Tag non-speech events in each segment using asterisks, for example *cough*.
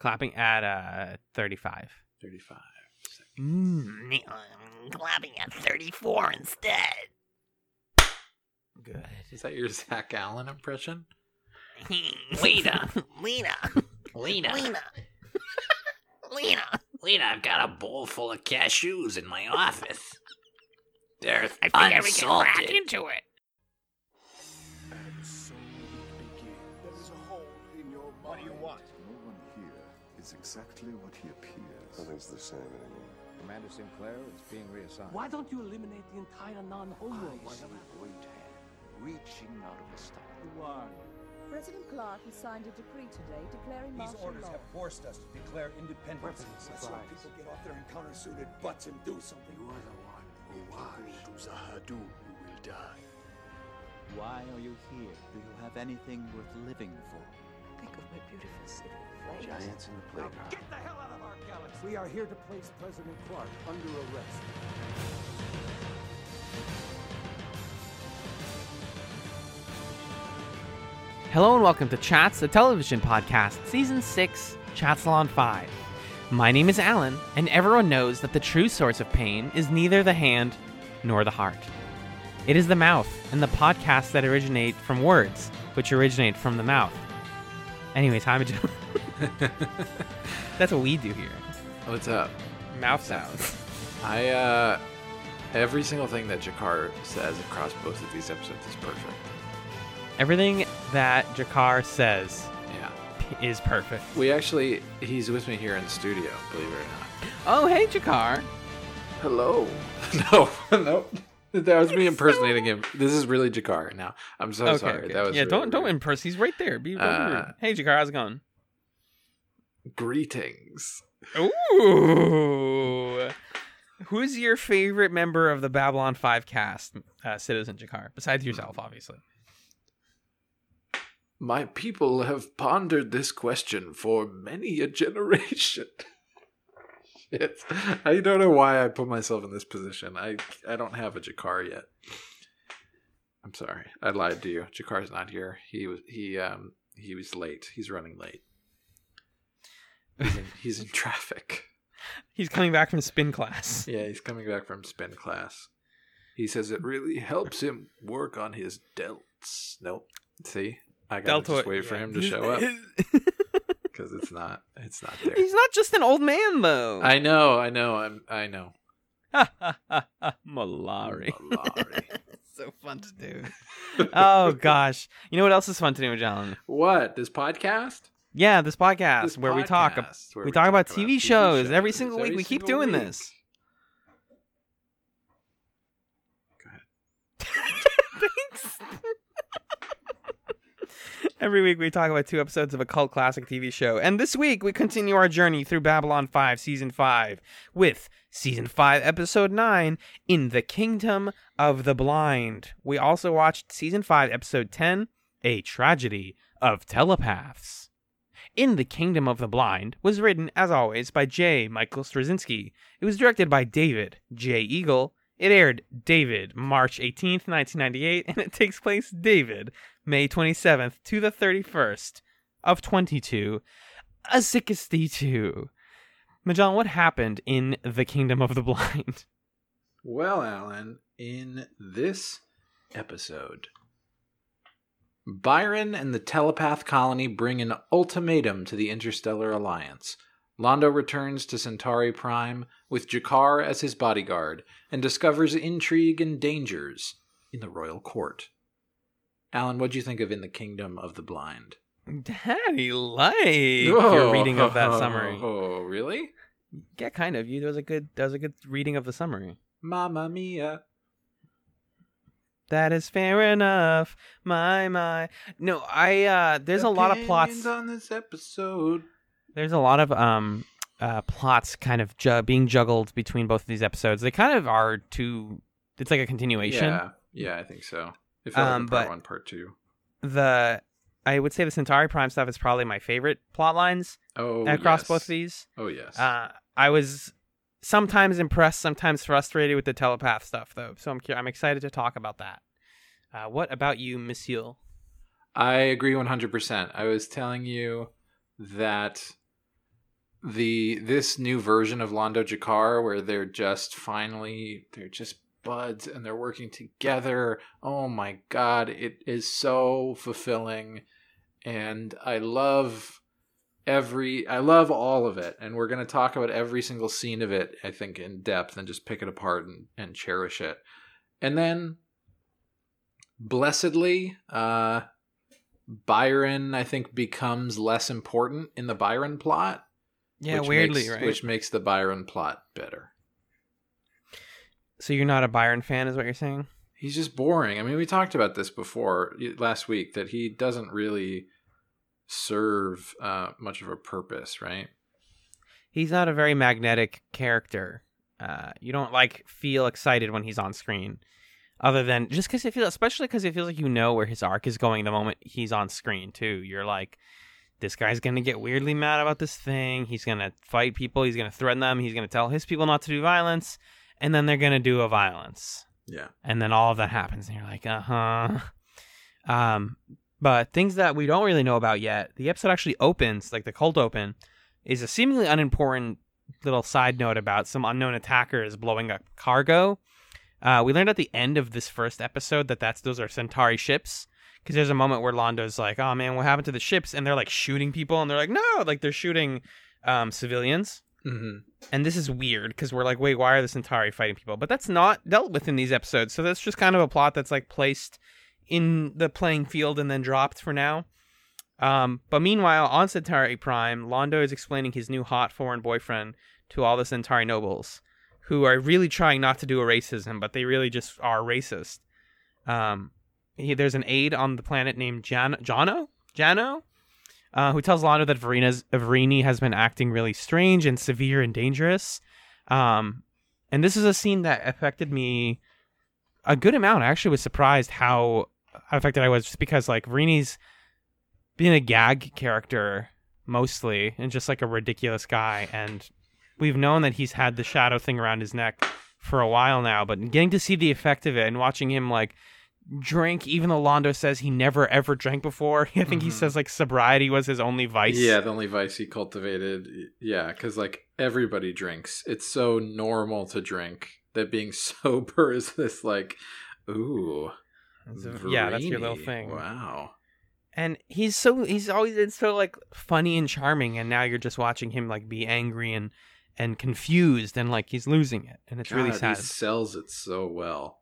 Clapping at uh 35. 35. Mm, I'm clapping at 34 instead. good. Is that your Zack Allan impression? *laughs* Lena. Lena. Lena, Lena. *laughs* Lena. Lena, I've got a bowl full of cashews in my office. They're I think I can crack into it. Is exactly what he appears. Nothing's the same anymore. Commander Sinclair is being reassigned. Why don't you eliminate the entire non-homo? I see a great hand reaching out of the star. You are. you? President Clark has signed a decree today declaring These martial orders law. have forced us to declare independence. That's why people get off their encounter-suited butts and do something. You are the one who was. To Zahadu, you will die. Why are you here? Do you have anything worth living for? Think of my beautiful city of flames. Giants in the playground. Get the hell out of our galaxy! We are here to place President Clark under arrest. Hello and welcome to Chats, the television podcast, season 6, Chatsalon 5. My name is Alan, and everyone knows that the true source of pain is neither the hand nor the heart. It is the mouth, and the podcasts that originate from words, which originate from the mouth. Anyways, hi, Magellan. That's what we do here. What's up? Mouth sounds. I, uh, every single thing that G'Kar says across both of these episodes is perfect. Everything that G'Kar says Yeah. is perfect. We actually, he's with me here in the studio, believe it or not. Oh, hey, G'Kar. Hello. *laughs* no, *laughs* no. That was me impersonating him. This is really G'Kar now. I'm so okay, sorry. okay. That was yeah. really don't don't rude. impress. He's right there. Be, don't Uh. Hey, G'Kar, how's it going? Greetings. Ooh. Who's your favorite member of the Babylon 5 cast, uh, Citizen G'Kar? Besides yourself, obviously. My people have pondered this question for many a generation. *laughs* Shit. I don't know why I put myself in this position. I I don't have a G'Kar yet. I'm sorry. I lied to you. G'Kar's not here. He was he um he was late. He's running late. He's in, he's in *laughs* traffic. He's coming back from spin class. Yeah, he's coming back from spin class. He says it really helps him work on his delts. Nope. See, I gotta just wait for him to show up *laughs* because it's not. It's not there. He's not just an old man, though. I know. I know. I'm. I know. *laughs* Malari. Malari. *laughs* so fun to do. oh, gosh. You know what else is fun to do, Magellan? what this podcast? Yeah, this podcast This where we talk podcast where we, talk about TV, TV shows, every single every week. We keep doing week. this. Go ahead. *laughs* Thanks. Every week we talk about two episodes of a cult classic TV show. And this week we continue our journey through Babylon 5 season 5 with season 5 episode 9 In the Kingdom of the Blind. We also watched season 5 episode 10 A Tragedy of Telepaths. In the Kingdom of the Blind was written as always by J. Michael Straczynski. It was directed by David J. Eagle. It aired David March 18th, 1998 and it takes place David May 27th to the 31st of 22, a 62. Magellan, what happened in the Kingdom of the Blind? *laughs* Well, Alan, in this episode, Byron and the telepath colony bring an ultimatum to the Interstellar Alliance. Londo returns to Centauri Prime with G'Kar as his bodyguard and discovers intrigue and dangers in the royal court. Alan, what do you think of In the Kingdom of the Blind? Daddy like your reading of that summary. *laughs* Oh, really? Yeah, kind of. You that was a good that was a good reading of the summary. Mamma mia. That is fair enough. My my. No, I uh there's a lot of plots on this episode. there's a lot of um uh plots kind of ju- being juggled between both of these episodes. They kind of are two it's like a continuation. Yeah, yeah, I think so. Um, like part but- one, part two. The I would say the Centauri Prime stuff is probably my favorite plot lines Oh, across yes. both of these. Oh yes. Uh, I was sometimes impressed, sometimes frustrated with the telepath stuff, though. So I'm I'm excited to talk about that. Uh, what about you, Monsieur? I agree 100%. I was telling you that the this new version of Londo G'Kar where they're just finally they're just buds and they're working together. Oh my god, it is so fulfilling and I love every I love all of it and we're going to talk about every single scene of it I think in depth and just pick it apart and, and cherish it. And then blessedly uh Byron I think becomes less important in the Byron plot. Yeah, weirdly, makes- right? Which makes the Byron plot better. So you're not a Byron fan, is what you're saying? He's just boring. I mean, we talked about this before last week that he doesn't really serve uh, much of a purpose, right? He's not a very magnetic character. Uh, you don't like feel excited when he's on screen, other than just because it feels, especially because it feels like you know where his arc is going the moment he's on screen too. You're like, this guy's gonna get weirdly mad about this thing. He's gonna fight people. He's gonna threaten them. He's gonna tell his people not to do violence, and then they're gonna do a violence. Yeah. and then all of that happens and you're like uh-huh. Um but things that we don't really know about yet the episode actually opens like the cold open is a seemingly unimportant little side note about some unknown attackers blowing up cargo. Uh, we learned at the end of this first episode that that's those are centauri ships because there's a moment where londo's like oh man what happened to the ships? And they're like shooting people and they're like no! Like they're shooting um, civilians Mm-hmm. and this is weird because we're like, wait, why are the Centauri fighting people? But that's not dealt with in these episodes. So that's just kind of a plot that's like placed in the playing field and then dropped for now. Um, but meanwhile, on Centauri Prime, Londo is explaining his new hot foreign boyfriend to all the Centauri nobles, who are really trying not to do a racism, but they really just are racist. Um, he, there's an aide on the planet named Jan- Jano, Jano, uh, who tells Londo that Verina's, Virini has been acting really strange and severe and dangerous. Um, and this is a scene that affected me a good amount. I actually was surprised how affected I was just because like Virini's being a gag character mostly and just like a ridiculous guy. And we've known that he's had the shadow thing around his neck for a while now, but getting to see the effect of it and watching him like drink, even though Londo says he never ever drank before. *laughs* I think he Mhm. says like sobriety was his only vice. Yeah, the only vice he cultivated. Yeah, because like everybody drinks. It's so normal to drink that being *laughs* sober is this like, ooh, a- yeah, that's your little thing. Wow. and he's so he's always been so like funny and charming and now you're just watching him like be angry and and confused and like he's losing it and it's really sad He sells it so well.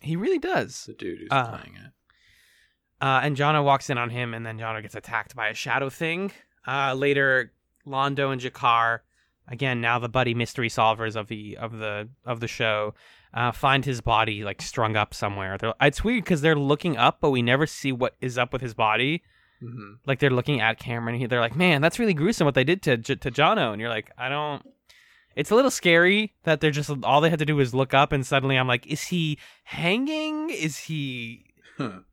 He really does The dude who's Uh, playing it. uh and Jono walks in on him and then Jono gets attacked by a shadow thing uh later Londo and G'Kar again now the buddy mystery solvers of the of the of the show uh, find his body like strung up somewhere. They're, it's weird because they're looking up, but we never see what is up with his body. hmm like they're looking at Cameron. and he- They're like, "Man, that's really gruesome what they did to J- to Jono." And you're like, "I don't." It's a little scary that they're just all they had to do was look up, and suddenly I'm like, "Is he hanging? Is he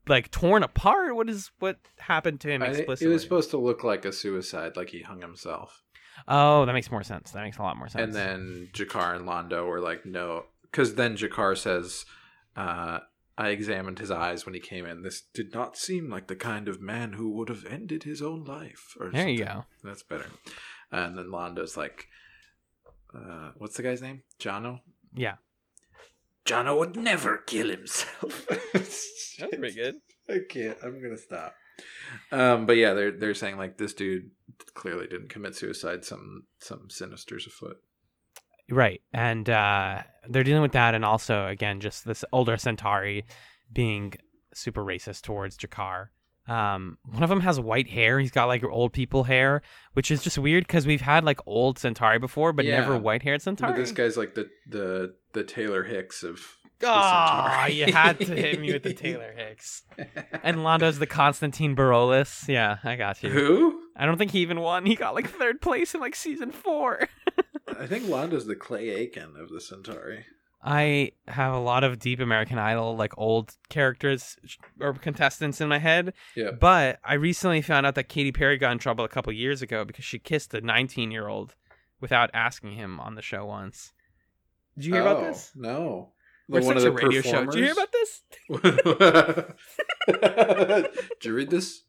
like torn apart? What is what happened to him explicitly?" it was supposed to look like a suicide, like he hung himself. oh, that makes more sense. That makes a lot more sense. And then G'Kar and Londo were like, no, because then G'Kar says, uh, "I examined his eyes when he came in. This did not seem like the kind of man who would have ended his own life." Or There you go. That's better. And then Londo's like, uh, "What's the guy's name? Jono." yeah, Jono would never kill himself. *laughs* that's pretty good. I can't. I'm gonna stop. Um, but yeah, they're they're saying like this dude clearly didn't commit suicide. Some some sinister's afoot. Right. And uh, they're dealing with that. And also, again, just this older Centauri being super racist towards G'Kar. Um, one of them has white hair. He's got like old people hair, which is just weird because we've had like old Centauri before, but Yeah. never white haired But Centauri. this guy's like the the the Taylor Hicks of. Oh, you had to hit me with the Taylor Hicks. And Londo's the Constantine Maroulis. Yeah, I got you. Who? I don't think he even won. He got like third place in like season four. *laughs* I think Londo's the Clay Aiken of the Centauri. I have a lot of deep American Idol, like old characters or contestants in my head. Yeah. But I recently found out that Katy Perry got in trouble a couple years ago because she kissed a 19 year old without asking him on the show once. Did you hear about Oh, this? No. We're such a radio show. Did you hear about this? about this? Did you read this?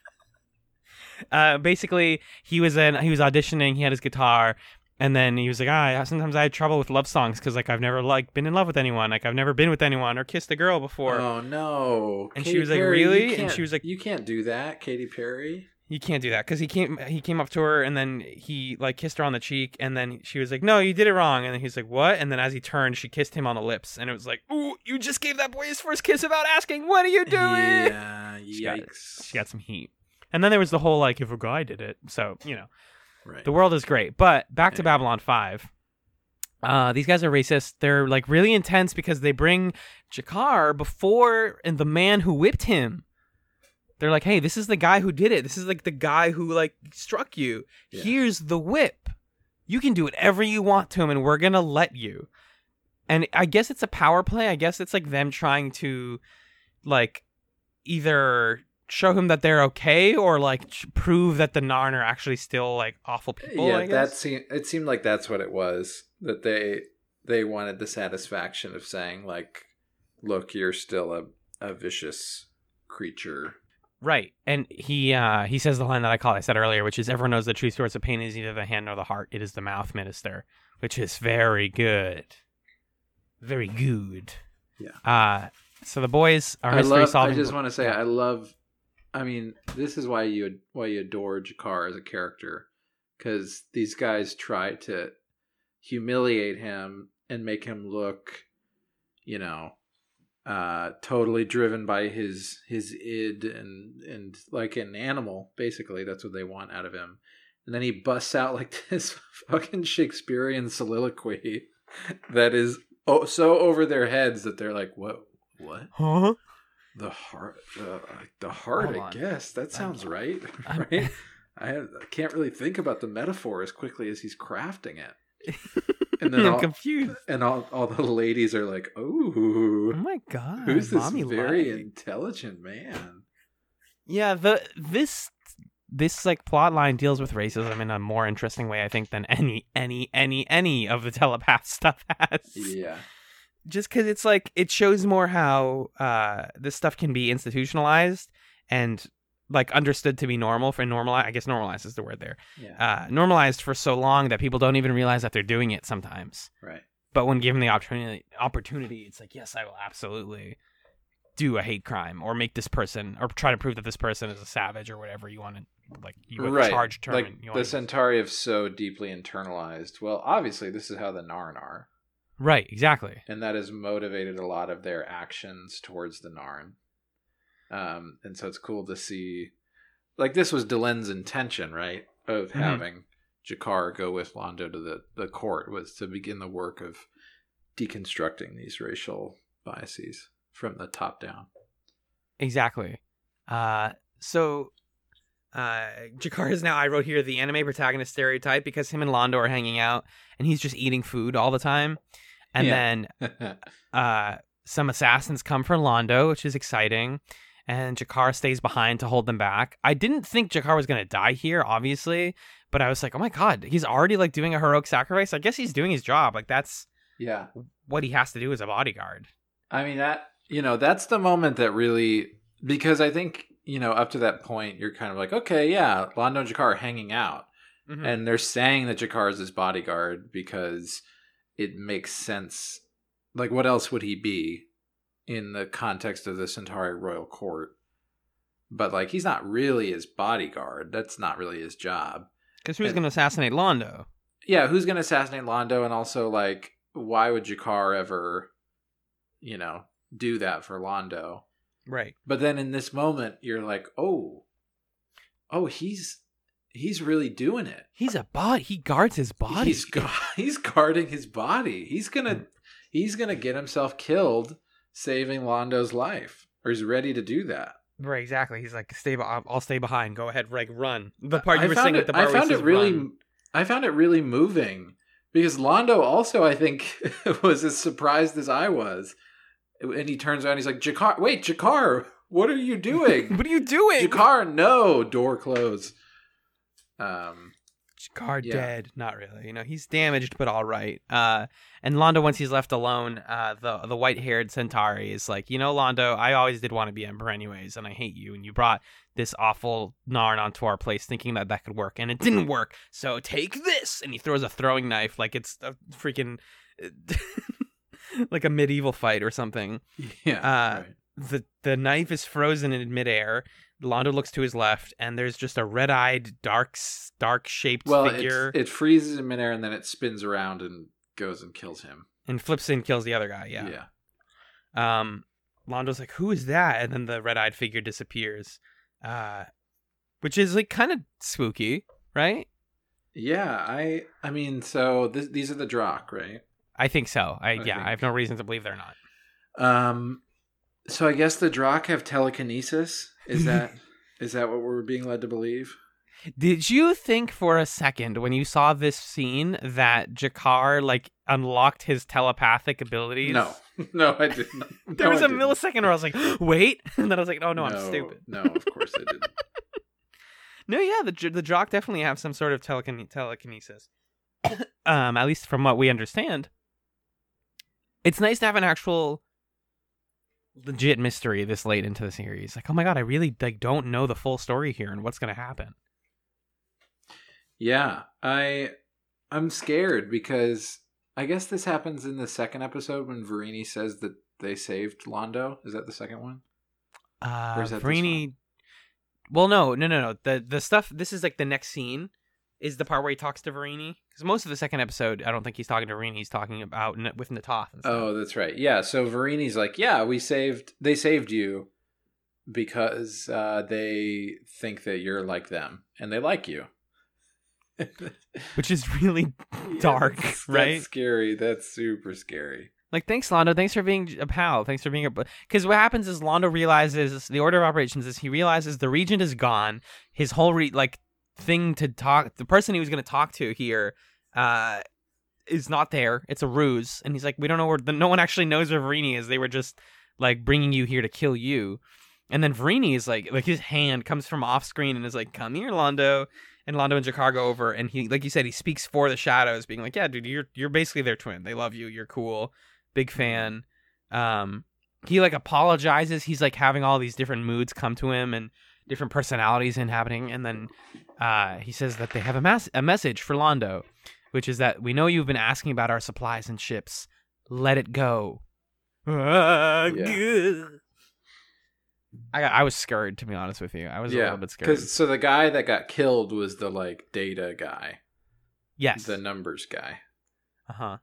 *laughs* uh, basically, he was in he was auditioning. He had his guitar, and then he was like, ah, sometimes I have trouble with love songs because like I've never like been in love with anyone, like I've never been with anyone or kissed a girl before. Oh no! And she was like, Perry, you "Really?" And she was like- "You can't do that, Katy Perry." You can't do that because he came he came up to her and then he like kissed her on the cheek and then she was like, no, you did it wrong. And then he's like, what? And then as he turned, she kissed him on the lips and it was like, ooh, you just gave that boy his first kiss without asking. What are you doing? Yeah, She got- She got some heat. And then there was the whole like, if a guy did it, so you know. Right. The world is great. But back to Yeah. Babylon 5. Uh, these guys are racist. They're like really intense because they bring G'Kar before and the man who whipped him. They're like, hey, this is the guy who did it. This is like the guy who like struck you. Yeah. Here's the whip. You can do whatever you want to him, and we're gonna let you. And I guess it's a power play. I guess it's like them trying to, like, either show him that they're okay or like prove that the Narn are actually still like awful people. yeah, that seemed it seemed like that's what it was. That they they wanted the satisfaction of saying like, "Look, you're still a a vicious creature." Right. And he uh he says the line that I call I said earlier, which is everyone knows the true source of pain is neither the hand nor the heart, it is the mouth, minister. Which is very good. Very good. Yeah. Uh so the boys are I mystery love. I just want to say, I love. I mean, this is why you why you adore G'Kar as a character, because these guys try to humiliate him and make him look, you know, uh, totally driven by his his id and and like an animal. Basically, that's what they want out of him. And then he busts out like *laughs* this fucking Shakespearean soliloquy *laughs* that is oh, so over their heads that they're like, "What? What? Huh? The heart, uh, the heart. I guess that sounds right. *laughs* I'm- right? *laughs* I, I can't really think about the metaphor as quickly as he's crafting it. *laughs* And then I'm all, confused. and all, all the ladies are like, Oh "Ooh, my god. who's this very like. intelligent man?" Yeah, the this this like plot line deals with racism in a more interesting way, I think, than any any any any of the telepath stuff has. Yeah, just because it's like it shows more how uh this stuff can be institutionalized and like understood to be normal for normalize i guess normalized is the word there yeah, uh normalized for so long that people don't even realize that they're doing it sometimes right. but when given the opportunity opportunity it's like yes i will absolutely do a hate crime or make this person or try to prove that this person is a savage or whatever you want to like you would right. charge term like the Centauri have so deeply internalized. Well, obviously, this is how the Narn are. Right exactly and that has motivated a lot of their actions towards the Narn. Um, and so it's cool to see, like this was Delenn's intention, right, of Mhm. having G'Kar go with Londo to the the court was to begin the work of deconstructing these racial biases from the top down. Exactly. Uh, so, uh, G'Kar is now, I wrote here, the anime protagonist stereotype because him and Londo are hanging out and he's just eating food all the time. And Yeah. then *laughs* uh, some assassins come for Londo, which is exciting. And G'Kar stays behind to hold them back. I didn't think G'Kar was going to die here, obviously, but I was like, oh my God, he's already like doing a heroic sacrifice. I guess he's doing his job. Like, that's yeah, what he has to do as a bodyguard. I mean that you know that's the moment that really because I think you know up to that point you're kind of like okay yeah Londo and G'Kar are hanging out Mhm. and they're saying that G'Kar is his bodyguard because it makes sense. Like, what else would he be in the context of the Centauri royal court? But like, he's not really his bodyguard. That's not really his job. Because who's going to assassinate Londo? Yeah, who's going to assassinate Londo? And also, like, why would G'Kar ever, you know, do that for Londo? Right. But then in this moment, you're like, oh, oh, he's he's really doing it. He's a bot. He guards his body. He's gu- *laughs* he's guarding his body. He's gonna he's gonna get himself killed, saving Londo's life, or he's ready to do that. Right, exactly. He's like, stay. be- I'll stay behind. Go ahead, Reg. Run. The part you I were saying at the I found it really. run. I found it really moving because Londo also, I think, *laughs* was as surprised as I was, and he turns around. He's like, "G'Kar, wait, G'Kar, what are you doing?" *laughs* What are you doing? G'Kar, no, door close. Um, G'Kar Yeah. dead. Not really. You know, he's damaged, but all right. Uh, and Londo, once he's left alone, uh, the the white haired Centauri is like, you know, Londo, I always did want to be emperor anyways, and I hate you, and you brought this awful Narn onto our place, thinking that that could work, and it didn't work. So take this, and he throws a throwing knife like it's a freaking *laughs* like a medieval fight or something. Yeah. Uh, right. the the knife is frozen in midair. Londo looks to his left, and there's just a red-eyed, dark, dark shaped Well, figure, it's, it freezes in midair and then it spins around and goes and kills him. and flips and kills the other guy. Yeah. Um, Londo's like, "Who is that?" And then the red-eyed figure disappears, uh, which is like kind of spooky, right? Yeah, I I mean, so th- these are the Drakh, right? I think so. I, I yeah, think- I have no reason to believe they're not. Um, so I guess the Drakh have telekinesis. Is *laughs* that is that what we're being led to believe? Did you think for a second when you saw this scene that G'Kar like unlocked his telepathic abilities? No, *laughs* no, I didn't. *laughs* There No, was I a didn't. millisecond where I was like, "Wait," and then I was like, "Oh no, I'm stupid." No, of course I didn't. No, yeah, the the Drakh definitely have some sort of telekine- telekinesis. *coughs* um, at least from what we understand. It's nice to have an actual legit mystery this late into the series. Like, oh my god, I really like don't know the full story here and what's going to happen. Yeah, I I'm scared because I guess this happens in the second episode when Virini says that they saved Londo. Is that the second one? Uh, Or is that this Virini. Well, no, no, no, no. The the stuff. This is like the next scene. Is the part where he talks to Virini? Because most of the second episode, I don't think he's talking to Virini. He's talking about with Na'Toth and stuff. Oh, that's right. Yeah, so Virini's like, "Yeah, we saved they saved you because uh they think that you're like them and they like you." *laughs* which is really dark, that's, right? That's scary. That's super scary. Like, thanks, Londo. Thanks for being a pal. Thanks for being a. Because what happens is Londo realizes the order of operations is he realizes the regent is gone. His whole re- like thing to talk, the person he was going to talk to here, uh, is not there. It's a ruse, and he's like, we don't know where. The, no one actually knows where Virini is. They were just like bringing you here to kill you. And then Virini is like, like his hand comes from off screen and is like, come here, Londo. And Londo and G'Kar go over, and he, like you said, he speaks for the shadows, being like, "Yeah, dude, you're you're basically their twin. They love you. You're cool. Big fan." Um, he like apologizes. He's like having all these different moods come to him and different personalities inhabiting, and then uh, he says that they have a mass a message for Londo, which is that we know you've been asking about our supplies and ships. Let it go. Ah, Yeah. I got, I was scared to be honest with you. I was a little bit scared. because so the guy that got killed was the like data guy, Yes. the numbers guy. Uh huh.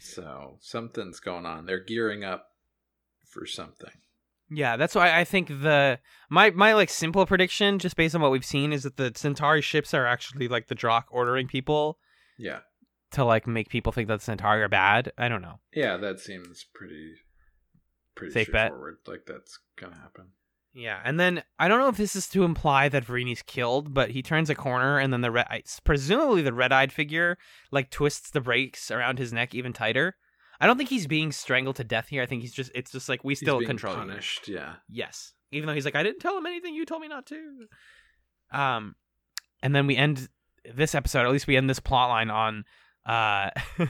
So something's going on. They're gearing up for something. Yeah, that's why I think the my my like simple prediction, just based on what we've seen, is that the Centauri ships are actually like the Drakh ordering people Yeah, to like make people think that the Centauri are bad. I don't know. yeah, that seems pretty pretty Safe bet. straightforward. Like that's gonna happen. Yeah, and then I don't know if this is to imply that Virini's killed, but he turns a corner and then the red, presumably the red-eyed figure, like twists the brakes around his neck even tighter. I don't think he's being strangled to death here. I think he's just it's just like we still control you. punished. Yeah, Yes. Even though he's like, I didn't tell him anything. You told me not to. Um, and then we end this episode. At least we end this plot line on. Uh, *laughs*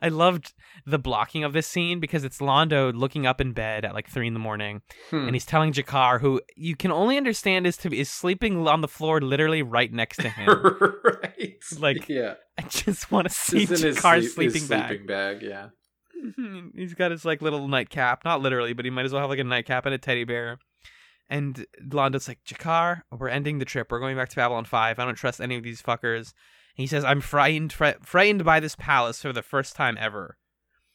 I loved the blocking of this scene because it's Londo looking up in bed at like three in the morning, Hmm. and he's telling G'Kar, who you can only understand is to be is sleeping on the floor, literally right next to him. *laughs* right. Like, yeah, I just want to see G'Kar's sleep- sleeping his bag. sleeping bag. Yeah, *laughs* He's got his like little nightcap, not literally, but he might as well have like a nightcap and a teddy bear. And Londo's like, G'Kar, we're ending the trip. We're going back to Babylon Five. I don't trust any of these fuckers. And he says, I'm frightened, fri- frightened by this palace for the first time ever.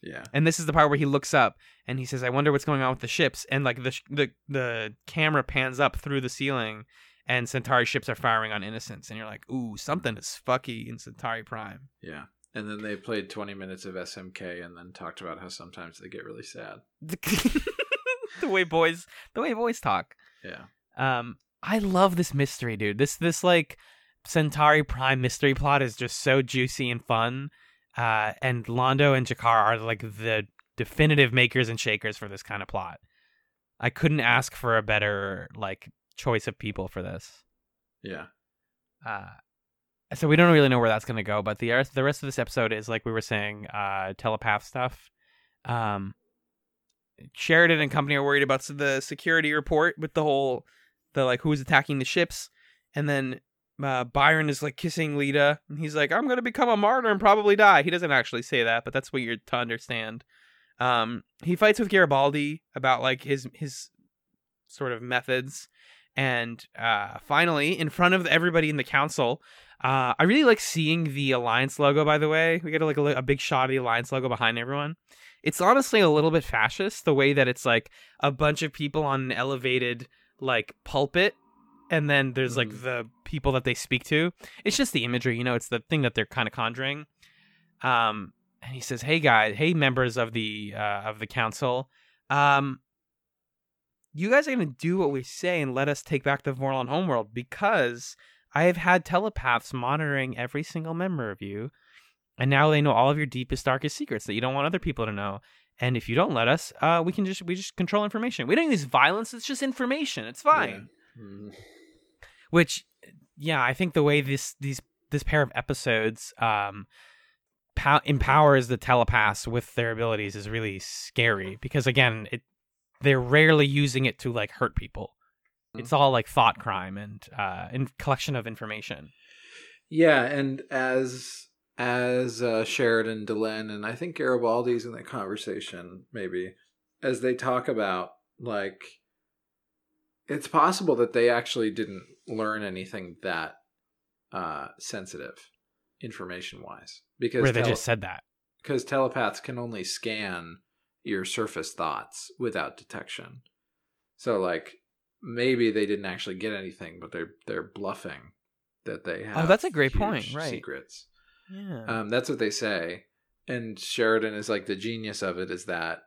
yeah. And this is the part where he looks up and he says, "I wonder what's going on with the ships." And like the sh- the the camera pans up through the ceiling, and Centauri ships are firing on innocents. And you're like, "Ooh, something is fucky in Centauri Prime." Yeah. And then they played 20 minutes of SMK and then talked about how sometimes they get really sad. *laughs* the way boys, the way boys talk. Yeah. Um, I love this mystery, dude. This this like Centauri Prime mystery plot is just so juicy and fun. Uh, and Londo and G'Kar are like the definitive makers and shakers for this kind of plot. I couldn't ask for a better like choice of people for this. Yeah. Uh, so we don't really know where that's going to go, but the the rest of this episode is like we were saying, uh, telepath stuff. Um, Sheridan and company are worried about the security report with the whole, the like who's attacking the ships, and then uh, Byron is like kissing Lyta, and he's like, "I'm gonna become a martyr and probably die." He doesn't actually say that, but that's what you're to understand. Um, he fights with Garibaldi about like his his sort of methods, and uh, finally, in front of everybody in the council, uh, I really like seeing the Alliance logo. By the way, we get like a, a big the Alliance logo behind everyone. It's honestly a little bit fascist the way that it's like a bunch of people on an elevated like pulpit, and then there's like the people that they speak to. It's just the imagery, you know. It's the thing that they're kind of conjuring. Um, and he says, "Hey guys, hey members of the uh, of the council, um, you guys are gonna do what we say and let us take back the Vorlon homeworld because I have had telepaths monitoring every single member of you, and now they know all of your deepest, darkest secrets that you don't want other people to know. And if you don't let us, uh, we can just we just control information. We don't use violence; it's just information. It's fine." Mm. which yeah i think the way this these this pair of episodes um pow- empowers the telepaths with their abilities is really scary because again it they're rarely using it to like hurt people it's all like thought crime and uh in collection of information. Yeah, and as as uh, Sheridan, Delenn, and I think Garibaldi's in the conversation, maybe as they talk about like it's possible that they actually didn't learn anything that uh, sensitive information wise because where they tele- just said that. because telepaths can only scan your surface thoughts without detection. So like maybe they didn't actually get anything, but they're they're bluffing that they have. Oh, that's a great point, right. Secrets. yeah Um, that's what they say, and Sheridan is like the genius of it is that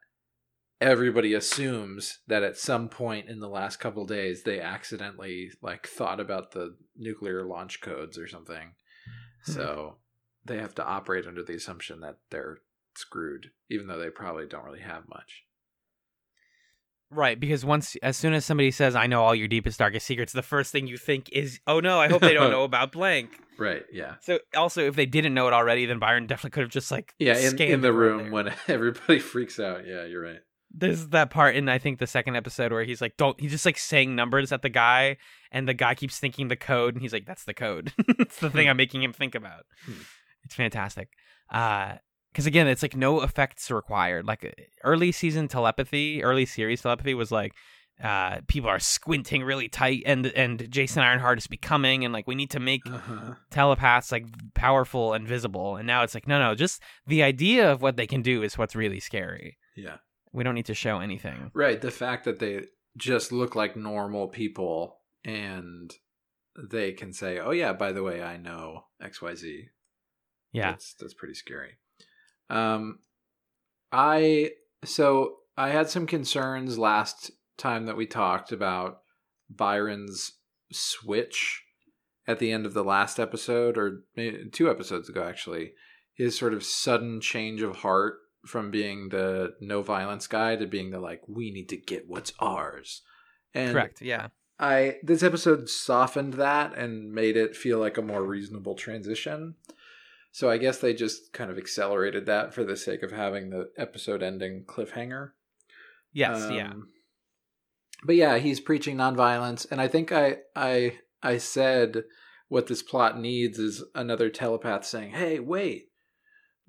everybody assumes that at some point in the last couple days they accidentally like thought about the nuclear launch codes or something. Hmm. So they have to operate under the assumption that they're screwed, even though they probably don't really have much. Right because once as soon as somebody says i know all your deepest darkest secrets the first thing you think is oh no i hope they don't *laughs* know about blank Right? Yeah. so also if they didn't know it already then byron definitely could have just like Yeah. In, in the room when *laughs* everybody freaks out. Yeah, you're right. there's that part in I think the second episode where he's like, "Don't." He's just like saying numbers at the guy, and the guy keeps thinking the code, and he's like, "That's the code." *laughs* it's the thing I'm making him think about. Hmm. It's fantastic. Uh, because again, it's like no effects required. Like uh, early season telepathy, early series telepathy was like. Uh, people are squinting really tight, and and Jason Ironheart is becoming, and like we need to make Uh-huh. telepaths like powerful and visible. And now it's like, no, no, just the idea of what they can do is what's really scary. Yeah. We don't need to show anything. Right. The fact that they just look like normal people and they can say, "Oh yeah, by the way, I know X Y Z." Yeah. That's that's pretty scary. Um I so I had some concerns last time that we talked about Byron's switch at the end of the last episode or two episodes ago actually. His sort of sudden change of heart from being the no violence guy to being the like we need to get what's ours. And Correct. Yeah. I this episode softened that and made it feel like a more reasonable transition. So I guess they just kind of accelerated that for the sake of having the episode ending cliffhanger. Yes. Um, yeah. But yeah, he's preaching nonviolence, and I think I I I said what this plot needs is another telepath saying, "Hey, wait."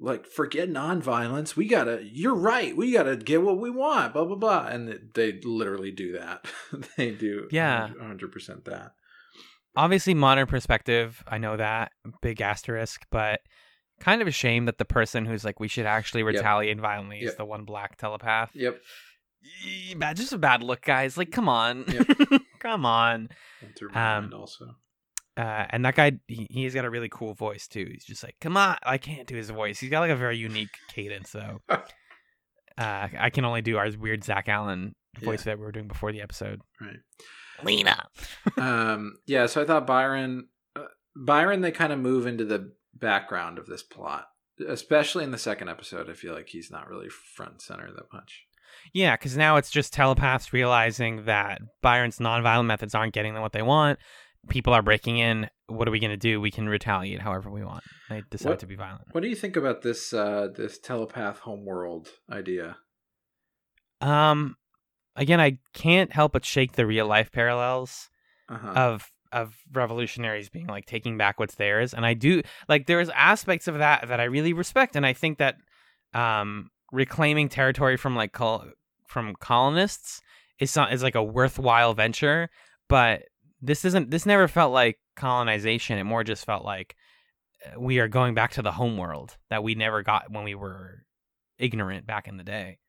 Like forget nonviolence. We gotta. You're right. We gotta get what we want. Blah blah blah. And they literally do that. *laughs* they do. Yeah. hundred percent that. Obviously, modern perspective. I know that big asterisk, but kind of a shame that the person who's like, we should actually retaliate violently is the one black telepath. Yep. Bad, just a bad look, guys. Like, come on, *laughs* come on. Um, also. Uh, and that guy, he, he's got a really cool voice too. He's just like, come on. I can't do his voice. He's got like a very unique cadence, though. *laughs* uh, I can only do our weird Zack Allan voice that we were doing before the episode. Right. Lena. um, yeah, so I thought Byron, uh, Byron, they kind of move into the background of this plot, especially in the second episode. I feel like he's not really front and center that much. Yeah, because now it's just telepaths realizing that Byron's nonviolent methods aren't getting them what they want, people are breaking in. What are we going to do? We can retaliate however we want. They decide What- to be violent. What do you think about this uh this telepath homeworld idea? Um, again, I can't help but shake the real life parallels Uh-huh. of of revolutionaries being like taking back what's theirs, and I do like there's aspects of that that I really respect, and I think that um reclaiming territory from like col- from colonists is not is like a worthwhile venture, but this isn't. This never felt like colonization. It more just felt like uh, we are going back to the home world that we never got when we were ignorant back in the day.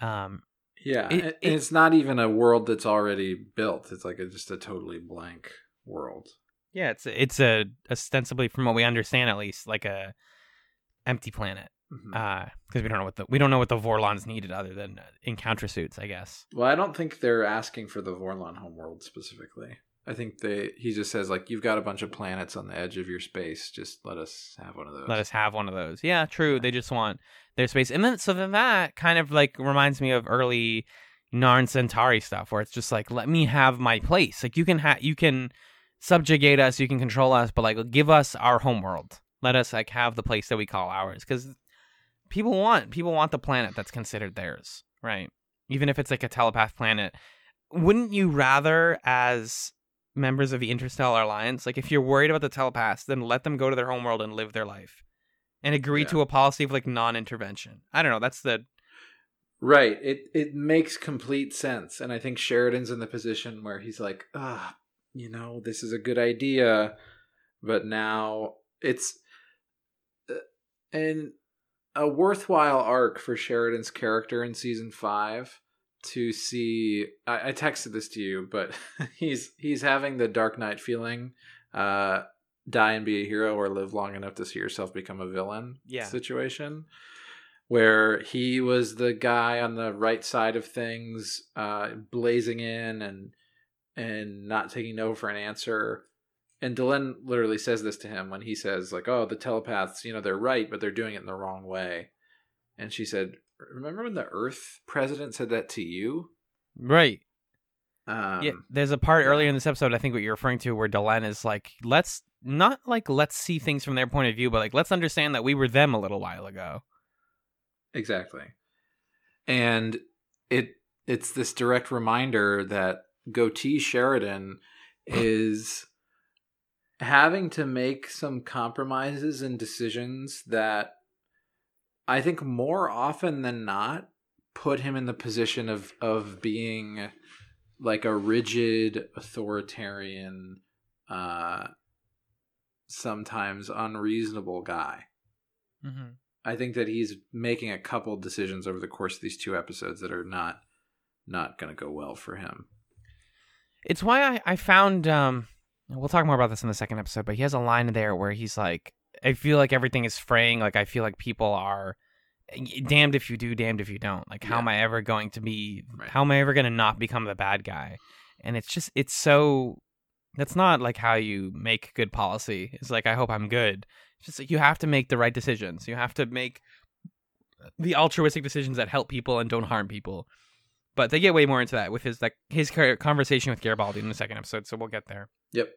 Um, yeah, it- and it- it's not even a world that's already built. It's like a, just a totally blank world. yeah, it's it's a ostensibly, from what we understand, at least, like a empty planet. Because we don't know what the we don't know what the Vorlons needed other than uh, encounter suits, I guess. Well, I don't think they're asking for the Vorlon homeworld specifically. I think they he just says like you've got a bunch of planets on the edge of your space. Just let us have one of those. Let us have one of those. Yeah, true. They just want their space, and then so then that kind of like reminds me of early Narn Centauri stuff, where it's just like let me have my place. Like you can have you can subjugate us, you can control us, but like give us our homeworld. Let us like have the place that we call ours, because people want people want the planet that's considered theirs, right? Even if it's like a telepath planet. Wouldn't you rather, as members of the Interstellar Alliance, like if you're worried about the telepaths, then let them go to their homeworld and live their life, and agree Yeah. to a policy of like non-intervention. I don't know. That's the Right. It it makes complete sense, and I think Sheridan's in the position where he's like, ah, you know, this is a good idea, but now it's uh, and a worthwhile arc for Sheridan's character in season five to see. I, I texted this to you, but *laughs* he's he's having the Dark Knight feeling. Uh, die and be a hero, or live long enough to see yourself become a villain. Yeah. Situation where he was the guy on the right side of things, uh, blazing in and and not taking no for an answer. And Delenn literally says this to him when he says, like, oh, the telepaths, you know, they're right, but they're doing it in the wrong way. And she said, Remember when the Earth president said that to you? right. Um, yeah, there's a part yeah. earlier in this episode I think what you're referring to where Delenn is like, let's not like let's see things from their point of view, but like let's understand that we were them a little while ago. Exactly. And it it's this direct reminder that Goatee Sheridan *clears throat* is having to make some compromises and decisions that I think more often than not put him in the position of of being like a rigid authoritarian uh sometimes unreasonable guy. Mm-hmm. I think that he's making a couple decisions over the course of these two episodes that are not not going to go well for him. It's why I, I found um we'll talk more about this in the second episode, but he has a line there where he's like I feel like everything is fraying, like I feel like people are damned if you do, damned if you don't. Like how Yeah. am I ever going to be Right. how am I ever going to not become the bad guy? And it's just it's so that's not like how you make good policy. It's like I hope I'm good. It's just like you have to make the right decisions. You have to make the altruistic decisions that help people and don't harm people. But they get way more into that with his like his conversation with Garibaldi in the second episode, so we'll get there. Yep.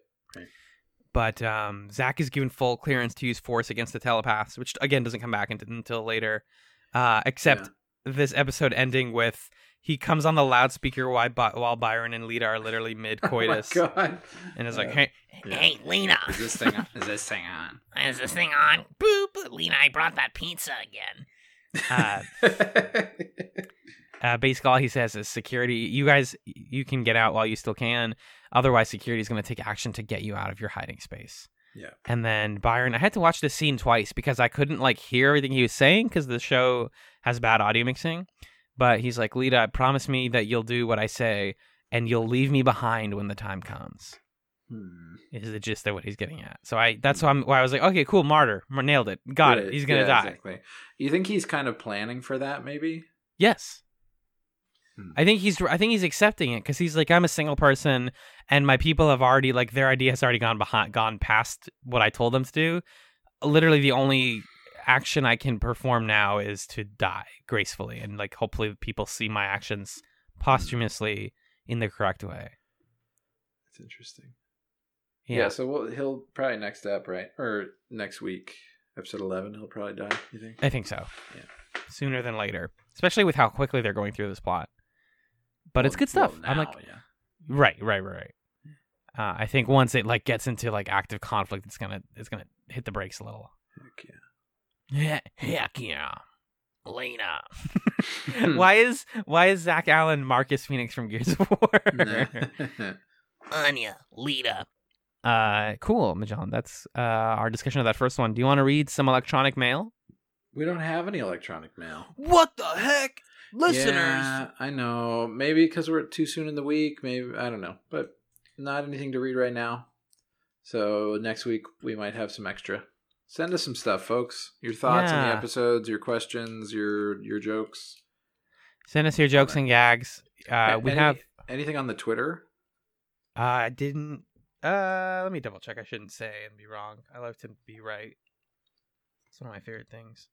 But um, Zack is given full clearance to use force against the telepaths, which again doesn't come back into, until later. Uh, except this episode ending with he comes on the loudspeaker while, while Byron and Lyta are literally mid *laughs* coitus, Oh and is like, "Hey, Hey, Lena. Is this thing on? Is this thing on? *laughs* Is this thing on? Boop. Lena, I brought that pizza again. *laughs* uh, uh, basically all he says is security. You guys, you can get out while you still can. Otherwise, security is going to take action to get you out of your hiding space." Yeah. And then Byron, I had to watch this scene twice because I couldn't like hear everything he was saying because the show has bad audio mixing. But he's like, Lyta, promise me that you'll do what I say and you'll leave me behind when the time comes. Hmm. Is the gist of what he's getting at. So I that's why, why I was like, okay, cool, martyr, nailed it, got it. He's gonna Yeah, die. Exactly. You think he's kind of planning for that? Maybe. Yes. Hmm. I think he's I think he's accepting it because he's like I'm a single person and my people have already like their idea has already gone behind gone past what I told them to do. Literally the only action I can perform now is to die gracefully and like hopefully people see my actions posthumously in the correct way. That's interesting. Yeah, so we'll, he'll probably next up, right? Or next week, episode 11, he'll probably die, you think? I think so. Yeah. Sooner than later, especially with how quickly they're going through this plot. But it's good stuff. well, I'm like, yeah. right, right, right, right. Uh, I think once it like gets into like active conflict, it's gonna it's gonna hit the brakes a little. Heck Yeah, heck yeah. Lena. *laughs* why is why is Zack Allan Marcus Fenix from Gears of War? *laughs* Anya. Lyta. uh, cool, Magellan. That's uh our discussion of that first one. Do you want to read some electronic mail? we don't have any electronic mail. What the heck, Yeah, I know. Maybe because we're too soon in the week. Maybe I don't know, but not anything to read right now. So next week we might have some extra. Send us some stuff, folks. Your thoughts on the episodes, your questions, your your jokes. Send us your jokes and gags. Uh, we any- have. anything on the Twitter. Uh, I didn't. Uh, let me double check. I shouldn't say and be wrong. I love to be right. It's one of my favorite things.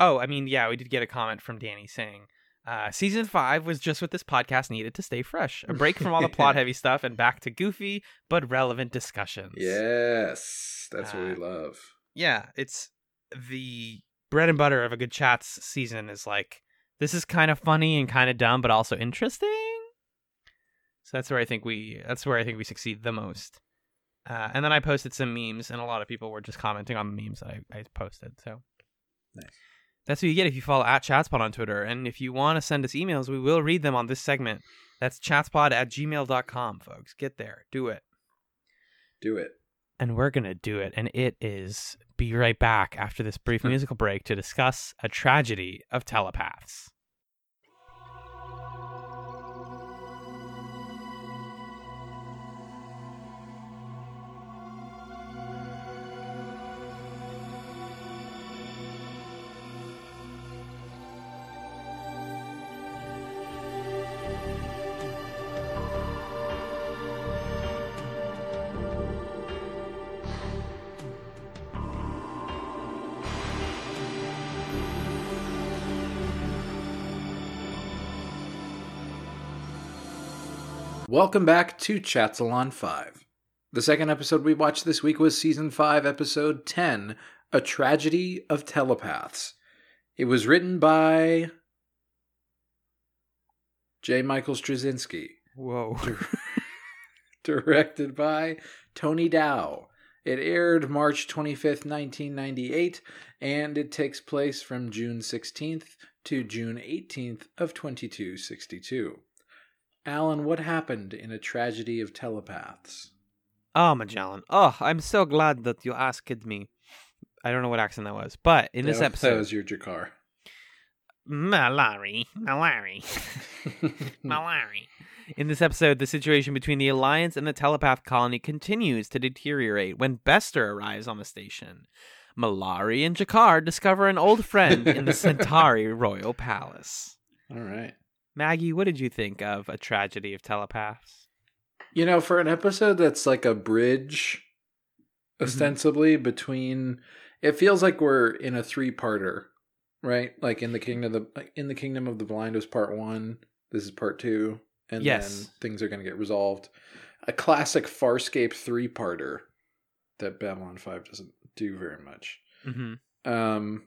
Oh, I mean, yeah, we did get a comment from Danny saying, uh, season five was just what this podcast needed to stay fresh. A break from all the *laughs* plot heavy stuff and back to goofy but relevant discussions. Yes, that's what we Uh, love. Yeah, it's the bread and butter of a good chats season is like, this is kind of funny and kind of dumb, but also interesting. So that's where I think we that's where I think we succeed the most. Uh, and then I posted some memes, and a lot of people were just commenting on the memes that I, I posted. So Nice. That's what you get if you follow at Chatspot on Twitter. And if you want to send us emails, we will read them on this segment. That's chatspot at gmail.com, folks. Get there. Do it. Do it. And we're going to do it. And it is be right back after this brief *laughs* musical break to discuss a tragedy of telepaths. Welcome back to Chatsalon 5. The second episode we watched this week was Season 5, Episode 10 A Tragedy of Telepaths. It was written by J. Michael Straczynski, Whoa. *laughs* directed by Tony Dow. It aired March 25th, 1998, and it takes place from June 16th to June 18th of 2262. Alan, what happened in a tragedy of telepaths? Oh, Magellan. Oh, I'm so glad that you asked me. I don't know what accent that was, but in this That- episode, that was your G'Kar. Mollari. Mollari. *laughs* Mollari. in this episode, the situation between the Alliance and the telepath colony continues to deteriorate when Bester arrives on the station. Mollari and G'Kar discover an old friend in the *laughs* Centauri Royal Palace. All right. Maggie, what did you think of a tragedy of telepaths? You know, for an episode that's like a bridge, ostensibly between, it feels like we're in a three-parter, right? Like in the kingdom of the like in the kingdom of the blind was part one. This is part two, and Yes. then things are going to get resolved. A classic Farscape three-parter that Babylon Five doesn't do very much. Mm-hmm. um,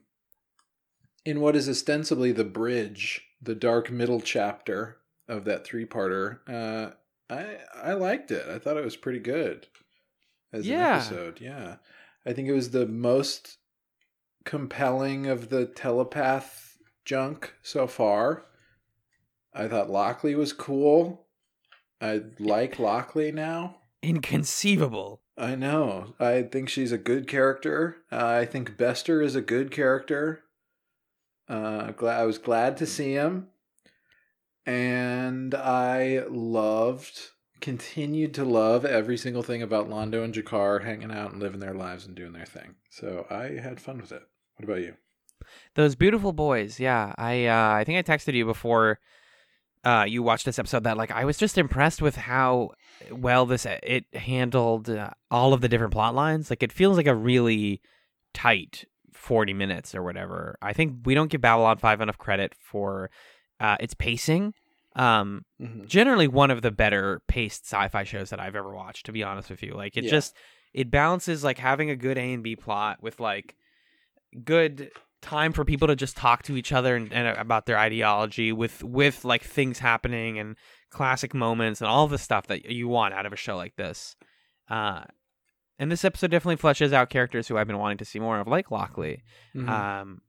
in what is ostensibly the bridge, the dark middle chapter of that three-parter, uh, I I liked it. I thought it was pretty good as Yeah. an episode. Yeah, I think it was the most compelling of the telepath junk so far. I thought Lockley was cool. I like Lockley now. Inconceivable. I know. I think she's a good character. Uh, I think Bester is a good character. Uh, glad I was glad to see him, and I loved, continued to love every single thing about Londo and G'Kar hanging out and living their lives and doing their thing. So I had fun with it. What about you? Those beautiful boys. Yeah, I uh, I think I texted you before uh, you watched this episode that like I was just impressed with how well this it handled uh, all of the different plot lines. Like it feels like a really tight 40 minutes or whatever. I think we don't give Babylon 5 enough credit for uh, its pacing. Um, Mhm. generally one of the better paced sci-fi shows that I've ever watched. To be honest with you, like it Yeah. just it balances like having a good A and B plot with like good time for people to just talk to each other and, and about their ideology with with like things happening and classic moments and all the stuff that you want out of a show like this. Uh, and this episode definitely fleshes out characters who I've been wanting to see more of, like Lockley. Mhm. Um,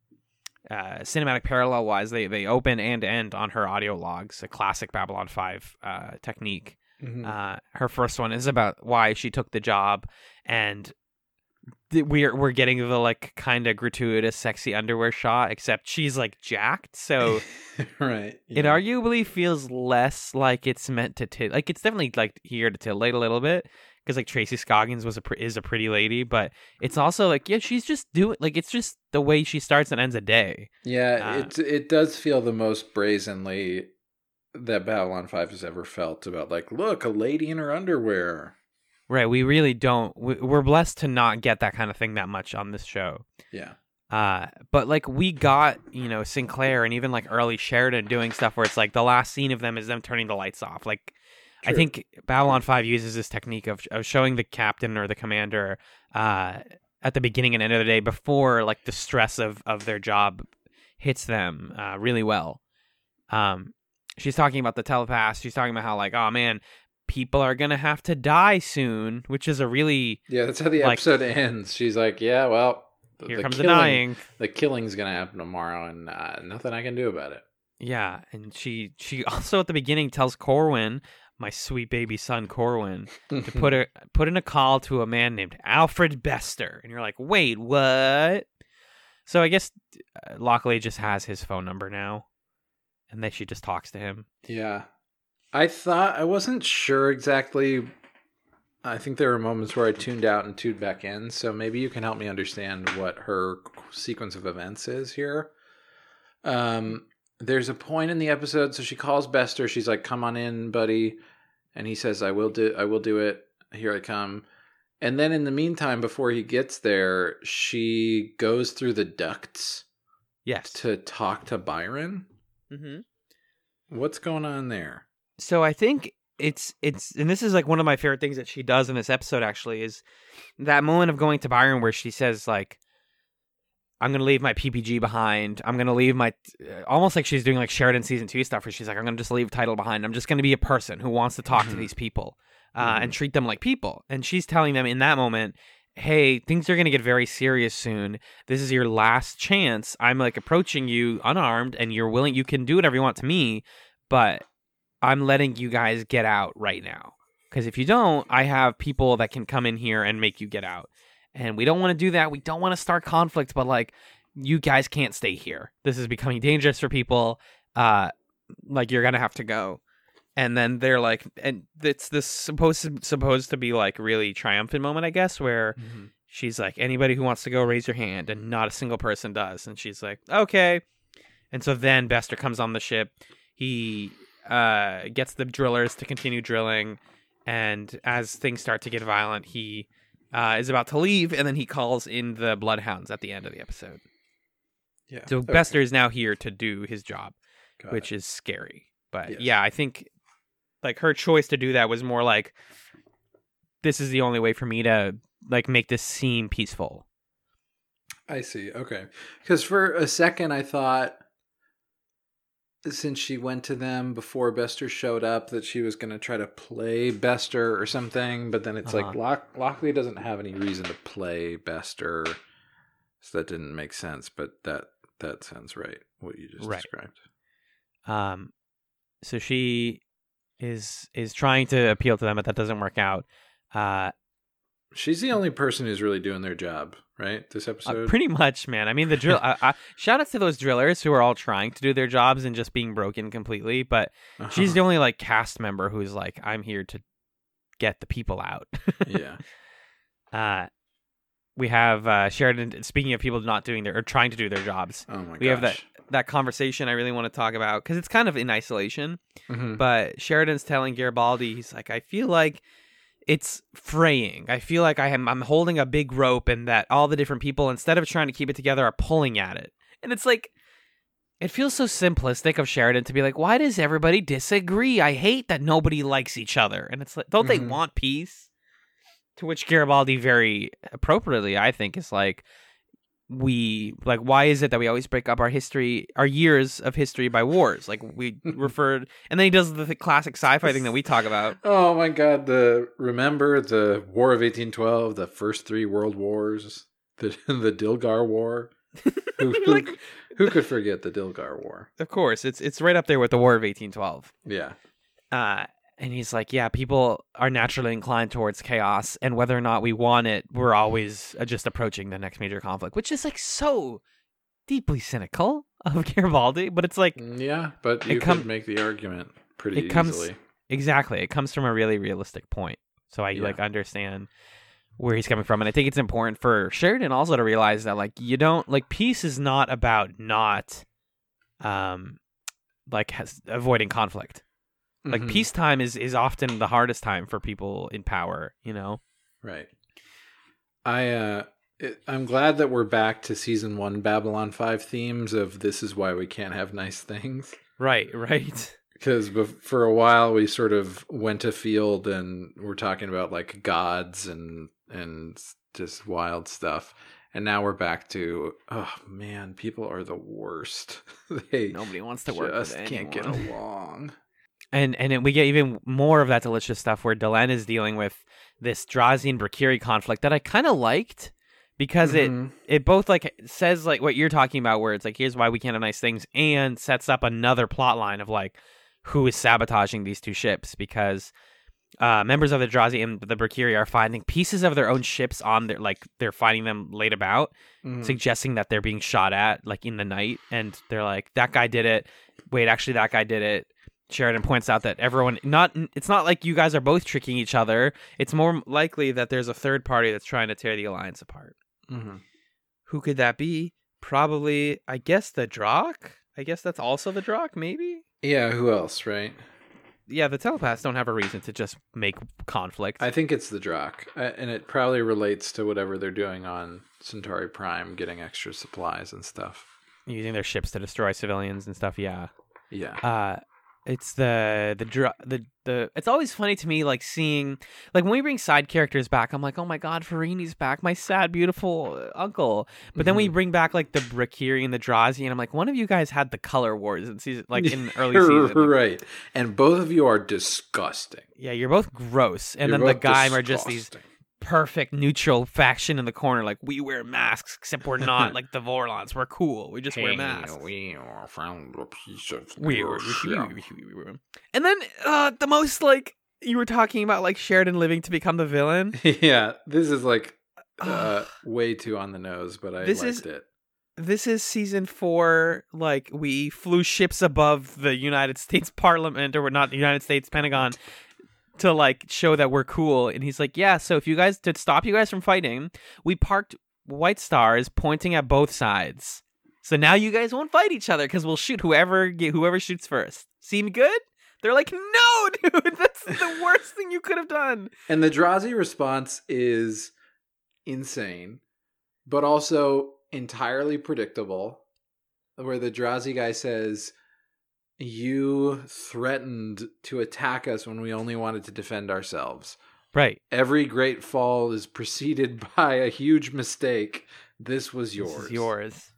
uh, cinematic parallel wise, they they open and end on her audio logs, a classic Babylon Five uh, technique. Mhm. Uh, her first one is about why she took the job, and th- we're we're getting the like kind of gratuitous sexy underwear shot, except she's like jacked, so *laughs* right. it arguably feels less like it's meant to t- like it's definitely like here to titillate a little bit because like Tracy Scoggins was a pre- is a pretty lady, but it's also like yeah she's just doing like it's just the way she starts and ends a day. Yeah, Uh, it it does feel the most brazenly that Babylon Five has ever felt about like, look, a lady in her underwear. Right, we really don't. we- We're blessed to not get that kind of thing that much on this show. Yeah. Uh, but like we got, you know, Sinclair and even like early Sheridan doing stuff where it's like the last scene of them is them turning the lights off. Like, I True. think Babylon Five uses this technique of of showing the captain or the commander uh at the beginning and end of the day before like the stress of of their job hits them uh really well. Um, she's talking about the telepath. She's talking about how like, oh man, people are gonna have to die soon, which is a really Yeah, that's how the Like- episode ends. She's like, yeah, well, th- here the comes the dying. The killing's gonna happen tomorrow, and uh, nothing I can do about it. Yeah, and she she *laughs* also at the beginning tells Corwin, my sweet baby son Corwin, to put *laughs* a put in a call to a man named Alfred Bester, and you're like, wait, what? So I guess uh, Lockley just has his phone number now, and then she just talks to him. Yeah. I thought I wasn't sure exactly. I think there were moments where I tuned out and tuned back in, so maybe you can help me understand what her sequence of events is here. Um, there's a point in the episode, so she calls Bester. She's like, "Come on in, buddy," and he says, "I will do. I will do it. Here I come." And then in the meantime, before he gets there, she goes through the ducts Yes. to talk to Byron. Mm-hmm. What's going on there? So I think it's it's and this is like one of my favorite things that she does in this episode actually is that moment of going to Byron where she says like I'm gonna leave my PPG behind. I'm gonna leave my uh, almost like she's doing like Sheridan season two stuff where she's like I'm gonna just leave title behind. I'm just gonna be a person who wants to talk to Mhm. these people uh, and treat them like people. And she's telling them in that moment. Hey, things are going to get very serious soon. This is your last chance. I'm like approaching you unarmed and you're willing you can do whatever you want to me, but I'm letting you guys get out right now. Because if you don't, I have people that can come in here and make you get out. And we don't want to do that. We don't want to start conflict, but like, you guys can't stay here. This is becoming dangerous for people. Uh, like you're gonna have to go. And then they're like, and it's this supposed to, supposed to be like really triumphant moment, I guess, where she's like, anybody who wants to go, raise your hand, and not a single person does. And she's like, okay. And so then Bester comes on the ship. He uh, gets the drillers to continue drilling, and as things start to get violent, he uh, is about to leave, and then he calls in the bloodhounds at the end of the episode. Yeah. So okay. Bester is now here to do his job, Got which it. is scary. But Yes. yeah, I think like her choice to do that was more like this is the only way for me to like make this seem peaceful. I see. Okay. Because for a second, I thought since she went to them before Bester showed up that she was going to try to play Bester or something, but then it's like Uh-huh. Lock- Lockley doesn't have any reason to play Bester, so that didn't make sense. But that that sounds right. What you just Right. described. Um, so she is is trying to appeal to them, but that doesn't work out. Uh, She's the only person who's really doing their job, right? This uh, episode. pretty much, man. I mean, the drill. I, I, *laughs* shout out to those drillers who are all trying to do their jobs and just being broken completely. But she's the only like cast member who's like, I'm here to get the people out. *laughs* yeah. uh, we have uh, Sheridan. Speaking of people not doing their or trying to do their jobs, Oh my we have that that conversation I really want to talk about because it's kind of in isolation. Mhm. But Sheridan's telling Garibaldi, he's like, I feel like it's fraying. I feel like I am I'm holding a big rope, and that all the different people, instead of trying to keep it together, are pulling at it. And it's like, it feels so simplistic of Sheridan to be like, why does everybody disagree? I hate that nobody likes each other. And it's like, don't Mhm. they want peace? To which Garibaldi very appropriately, I think, is like, we like why is it that we always break up our history our years of history by wars like we *laughs* referred and then he does the th- classic sci-fi thing that we talk about *laughs* Oh my god, the remember the War of 1812, the first three world wars, the *laughs* the Dilgar War. Who, who, Like- who could forget the Dilgar War? of course it's it's right up there with the war of 1812 Yeah. uh, and he's like, yeah, people are naturally inclined towards chaos, and whether or not we want it, we're always uh, just approaching the next major conflict, which is like so deeply cynical *laughs* of Garibaldi. But it's like Yeah, but you come- could make the argument pretty it comes easily. exactly, it comes from a really realistic point. So I Yeah. like understand where he's coming from, and I think it's important for Sheridan also to realize that like you don't like peace is not about not, um, like has, avoiding conflict. Like Mhm. peacetime is is often the hardest time for people in power, you know. Right. I uh it, I'm glad that we're back to season 1 Babylon 5 themes of this is why we can't have nice things Right, right. *laughs* because for a while we sort of went afield and we're talking about like gods and and just wild stuff and now we're back to oh man people are the worst *laughs* they Nobody wants to work with just can't get along And and we get even more of that delicious stuff where Delenn is dealing with this Drazi and Brakiri conflict that I kind of liked because Mhm. it it both like says like what you're talking about where it's like here's why we can't have nice things and sets up another plot line of like who is sabotaging these two ships because uh, members of the Drazi and the Brakiri are finding pieces of their own ships on their like they're finding them laid about Mhm. suggesting that they're being shot at like in the night and they're like that guy did it wait actually that guy did it sheridan points out that everyone not it's not like you guys are both tricking each other. It's more likely that there's a third party that's trying to tear the alliance apart. Mhm. who could that be? Probably i guess the Drakh. i guess that's also the Drakh, maybe? Yeah who else right? Yeah the telepaths don't have a reason to just make conflict. I think it's the Drakh, and it probably relates to whatever they're doing on Centauri Prime, getting extra supplies and stuff. using their ships to destroy civilians and stuff yeah. Yeah, uh it's the the dr- the the it's always funny to me like seeing like when we bring side characters back i'm like oh my god Virini's back my sad beautiful uh, uncle but then we bring back like the Brakiri and the Drazi and i'm like one of you guys had the color wars in season like in *laughs* early season right. And both of you are disgusting. yeah you're both gross and You're then the Gaim are just these. Perfect neutral faction in the corner like we wear masks except we're not *laughs* like the vorlons we're cool we just wear masks we are found a piece of we were, and then uh the most like you were talking about like Sheridan living to become the villain. *laughs* yeah, this is like *sighs* uh, way too on the nose, but I This liked is- it. This is season four. Like we flew ships above the United States *laughs* Parliament, or we're not the United States Pentagon, to like show that we're cool. And he's like, "Yeah, so if you guys to stop you guys from fighting, we parked white stars pointing at both sides. So now you guys won't fight each other because we'll shoot whoever get whoever shoots first. Seem good?" They're like, "No, *laughs* dude, that's the *laughs* worst thing you could have done." And the Drazi response is insane, but also entirely predictable. Where the Drazi guy says, You threatened to attack us when we only wanted to defend ourselves. Right. Every great fall is preceded *laughs* by a huge mistake. This was yours. This is yours.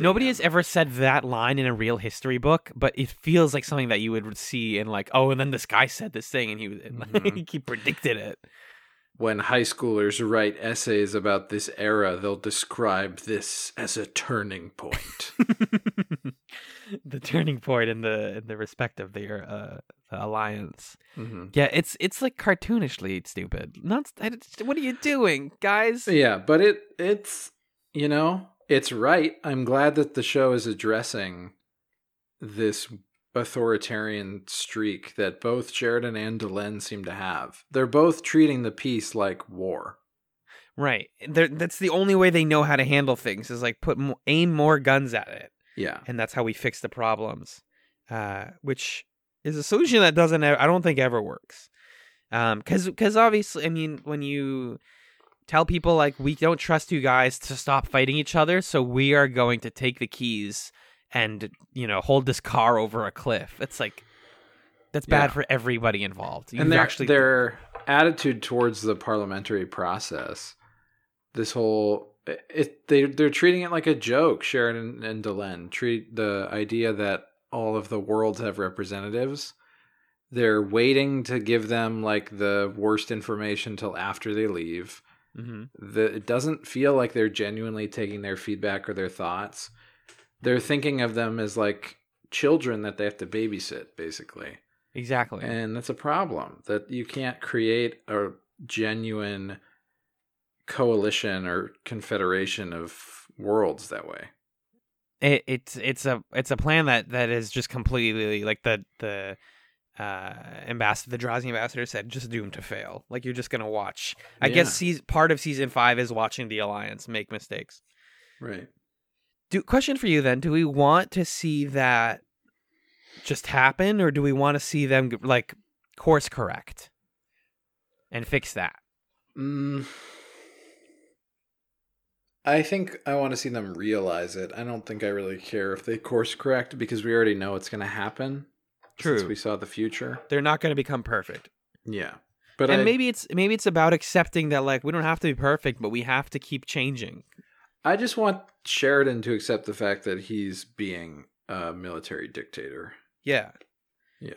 Nobody has ever said that line in a real history book, but it feels like something that you would see in like, oh, and then this guy said this thing, and he was Mhm. *laughs* he predicted it. When high schoolers write essays about this era, they'll describe this as a turning point. *laughs* *laughs* the turning point in the in the respect of their uh, the alliance. hmm Yeah, it's it's like cartoonishly stupid. Not what are you doing, guys? Yeah, but it it's you know it's right. I'm glad that the show is addressing this authoritarian streak that both Sheridan and Delenn seem to have. They're both treating the peace like war. Right. They're, that's the only way they know how to handle things is like put mo- aim more guns at it. Yeah, and that's how we fix the problems. Uh, which is a solution that doesn't, I don't think ever works. Um, because because obviously, I mean, when you tell people like we don't trust you guys to stop fighting each other, so we are going to take the keys and you know hold this car over a cliff. It's like that's bad Yeah. for everybody involved. You've and their actually their attitude towards the parliamentary process, this whole it they they're treating it like a joke. Sheridan and Delenn treat the idea that all of the worlds have representatives. They're waiting to give them like the worst information till after they leave. Mhm. The, it doesn't feel like they're genuinely taking their feedback or their thoughts. They're thinking of them as like children that they have to babysit, basically. exactly. And that's a problem that you can't create a genuine coalition or confederation of worlds that way. it, it's it's a it's a plan that that is just completely like the the uh ambassador the Drazi ambassador said just doomed to fail. Like you're just gonna watch. I guess season, part of season five is watching the alliance make mistakes. Right. Do question for you then? Do we want to see that just happen, or do we want to see them like course correct and fix that? Mm, I think I want to see them realize it. I don't think I really care if they course correct because we already know it's going to happen. Since True. we saw the future. They're not going to become perfect. Yeah. But and I, maybe it's maybe it's about accepting that like we don't have to be perfect, but we have to keep changing. I just want Sheridan to accept the fact that he's being a military dictator. Yeah. Yeah.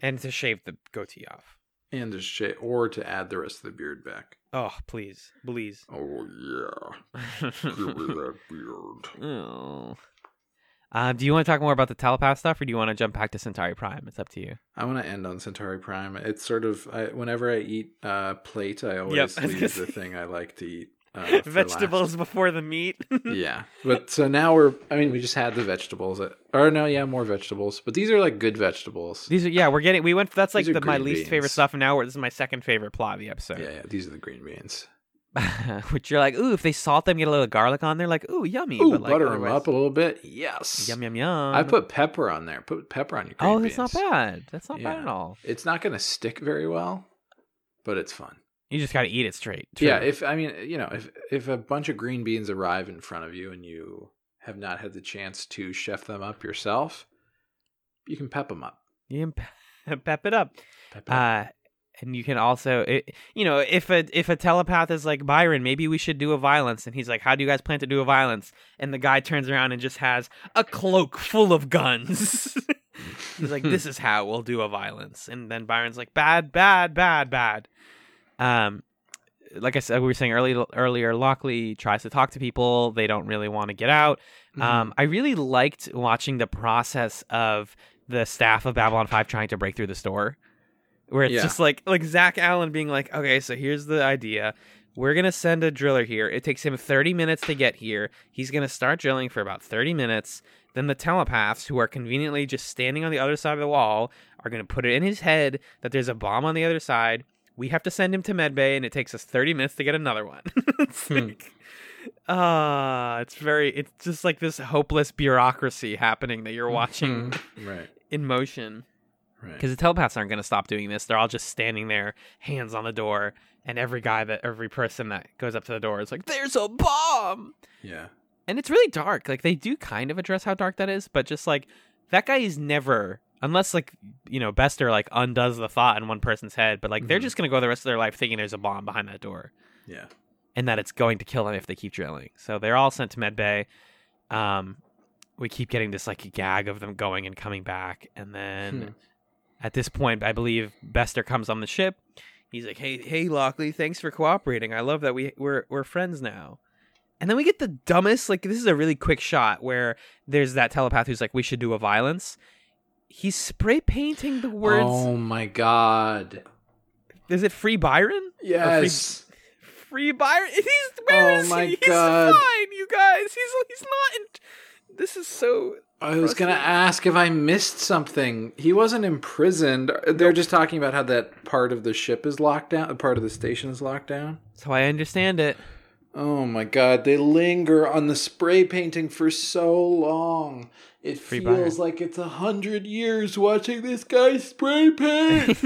And to shave the goatee off. And to sh- or to add the rest of the beard back. Oh, please. Please. Oh yeah. Give me that *laughs* beard. oh. Uh, do you want to talk more about the telepath stuff or do you want to jump back to Centauri Prime? It's up to you. I want to end on Centauri Prime. It's sort of I, whenever I eat uh, plate, I always *laughs* Yep, leave the thing I like to eat. Uh, *laughs* Vegetables before the meat. *laughs* yeah, but so now we're. I mean, we just had the vegetables. Or no, yeah, more vegetables. But these are like good vegetables. These are yeah, we're getting we went that's like the, my green least favorite stuff and now we're, this is my second favorite plot of the episode. Yeah, yeah. These are the green beans. *laughs* Which you're like, ooh, if they salt them, get a little garlic on there, like, ooh, yummy. Ooh, but like, butter them up a little bit. Yes. Yum yum yum. I put pepper on there. Put pepper on your green Oh, beans. that's not bad. That's not bad at all. It's not going to stick very well, but it's fun. You just got to eat it straight. True. Yeah, if I mean, you know, if if a bunch of green beans arrive in front of you and you have not had the chance to chef them up yourself, you can pep them up. you can pe- *laughs* pep it up. Pep it up. Uh, and you can also, it, you know, if a if a telepath is like Byron, maybe we should do a violence. And he's like, "How do you guys plan to do a violence?" And the guy turns around and just has a cloak full of guns. *laughs* he's like, "This is how we'll do a violence." And then Byron's like, "Bad, bad, bad, bad." Um, like I said, we were saying earlier, earlier, Lockley tries to talk to people. They don't really want to get out. Mm-hmm. Um, I really liked watching the process of the staff of Babylon Five trying to break through the store, where it's Yeah. just like like Zack Allan being like, okay, so here's the idea. We're gonna send a driller here. It takes him 30 minutes to get here. He's gonna start drilling for about 30 minutes. Then the telepaths, who are conveniently just standing on the other side of the wall, are gonna put it in his head that there's a bomb on the other side. We have to send him to medbay, and it takes us 30 minutes to get another one. *laughs* it's Hmm. like, ah, it's very, it's just like this hopeless bureaucracy happening that you're watching *laughs* right, in motion. right. Because the telepaths aren't going to stop doing this. They're all just standing there, hands on the door, and every guy that, every person that goes up to the door is like, "There's a bomb!" Yeah, And it's really dark. Like they do kind of address how dark that is, but just like that guy is never, unless like you know Bester like undoes the thought in one person's head, but like they're Mhm. just going to go the rest of their life thinking there's a bomb behind that door yeah. and that it's going to kill them if they keep drilling. So they're all sent to medbay. Um, we keep getting this like gag of them going and coming back, and then Hmm. at this point, I believe Bester comes on the ship. He's like, "Hey, hey, Lockley, thanks for cooperating. I love that we we're we're friends now." And then we get the dumbest like this is a really quick shot where there's that telepath who's like, "We should do a violence." He's spray painting the words. Oh my god. Is it Free Byron? Yes. Free Byron. He's where Oh is my he? He's fine, you guys. He's he's not. In, this is so. I was gonna ask if I missed something. He wasn't imprisoned. They're just talking about how that part of the ship is locked down. Part of the station is locked down. So I understand it. Oh my god, they linger on the spray painting for so long. It Free feels like it's a hundred years watching this guy spray paint.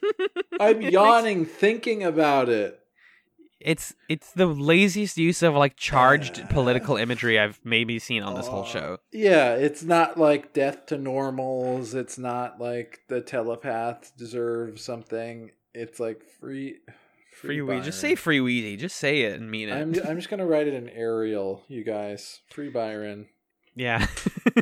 *laughs* I'm yawning thinking about it. It's it's the laziest use of like charged political imagery I've maybe seen on this whole show. Yeah, it's not like death to normals. It's not like the telepaths deserve something. It's like free. Free Weezy. Just say Free Weezy. Just say it and mean it. I'm I'm just gonna write it in Arial, you guys. Free Byron. Yeah.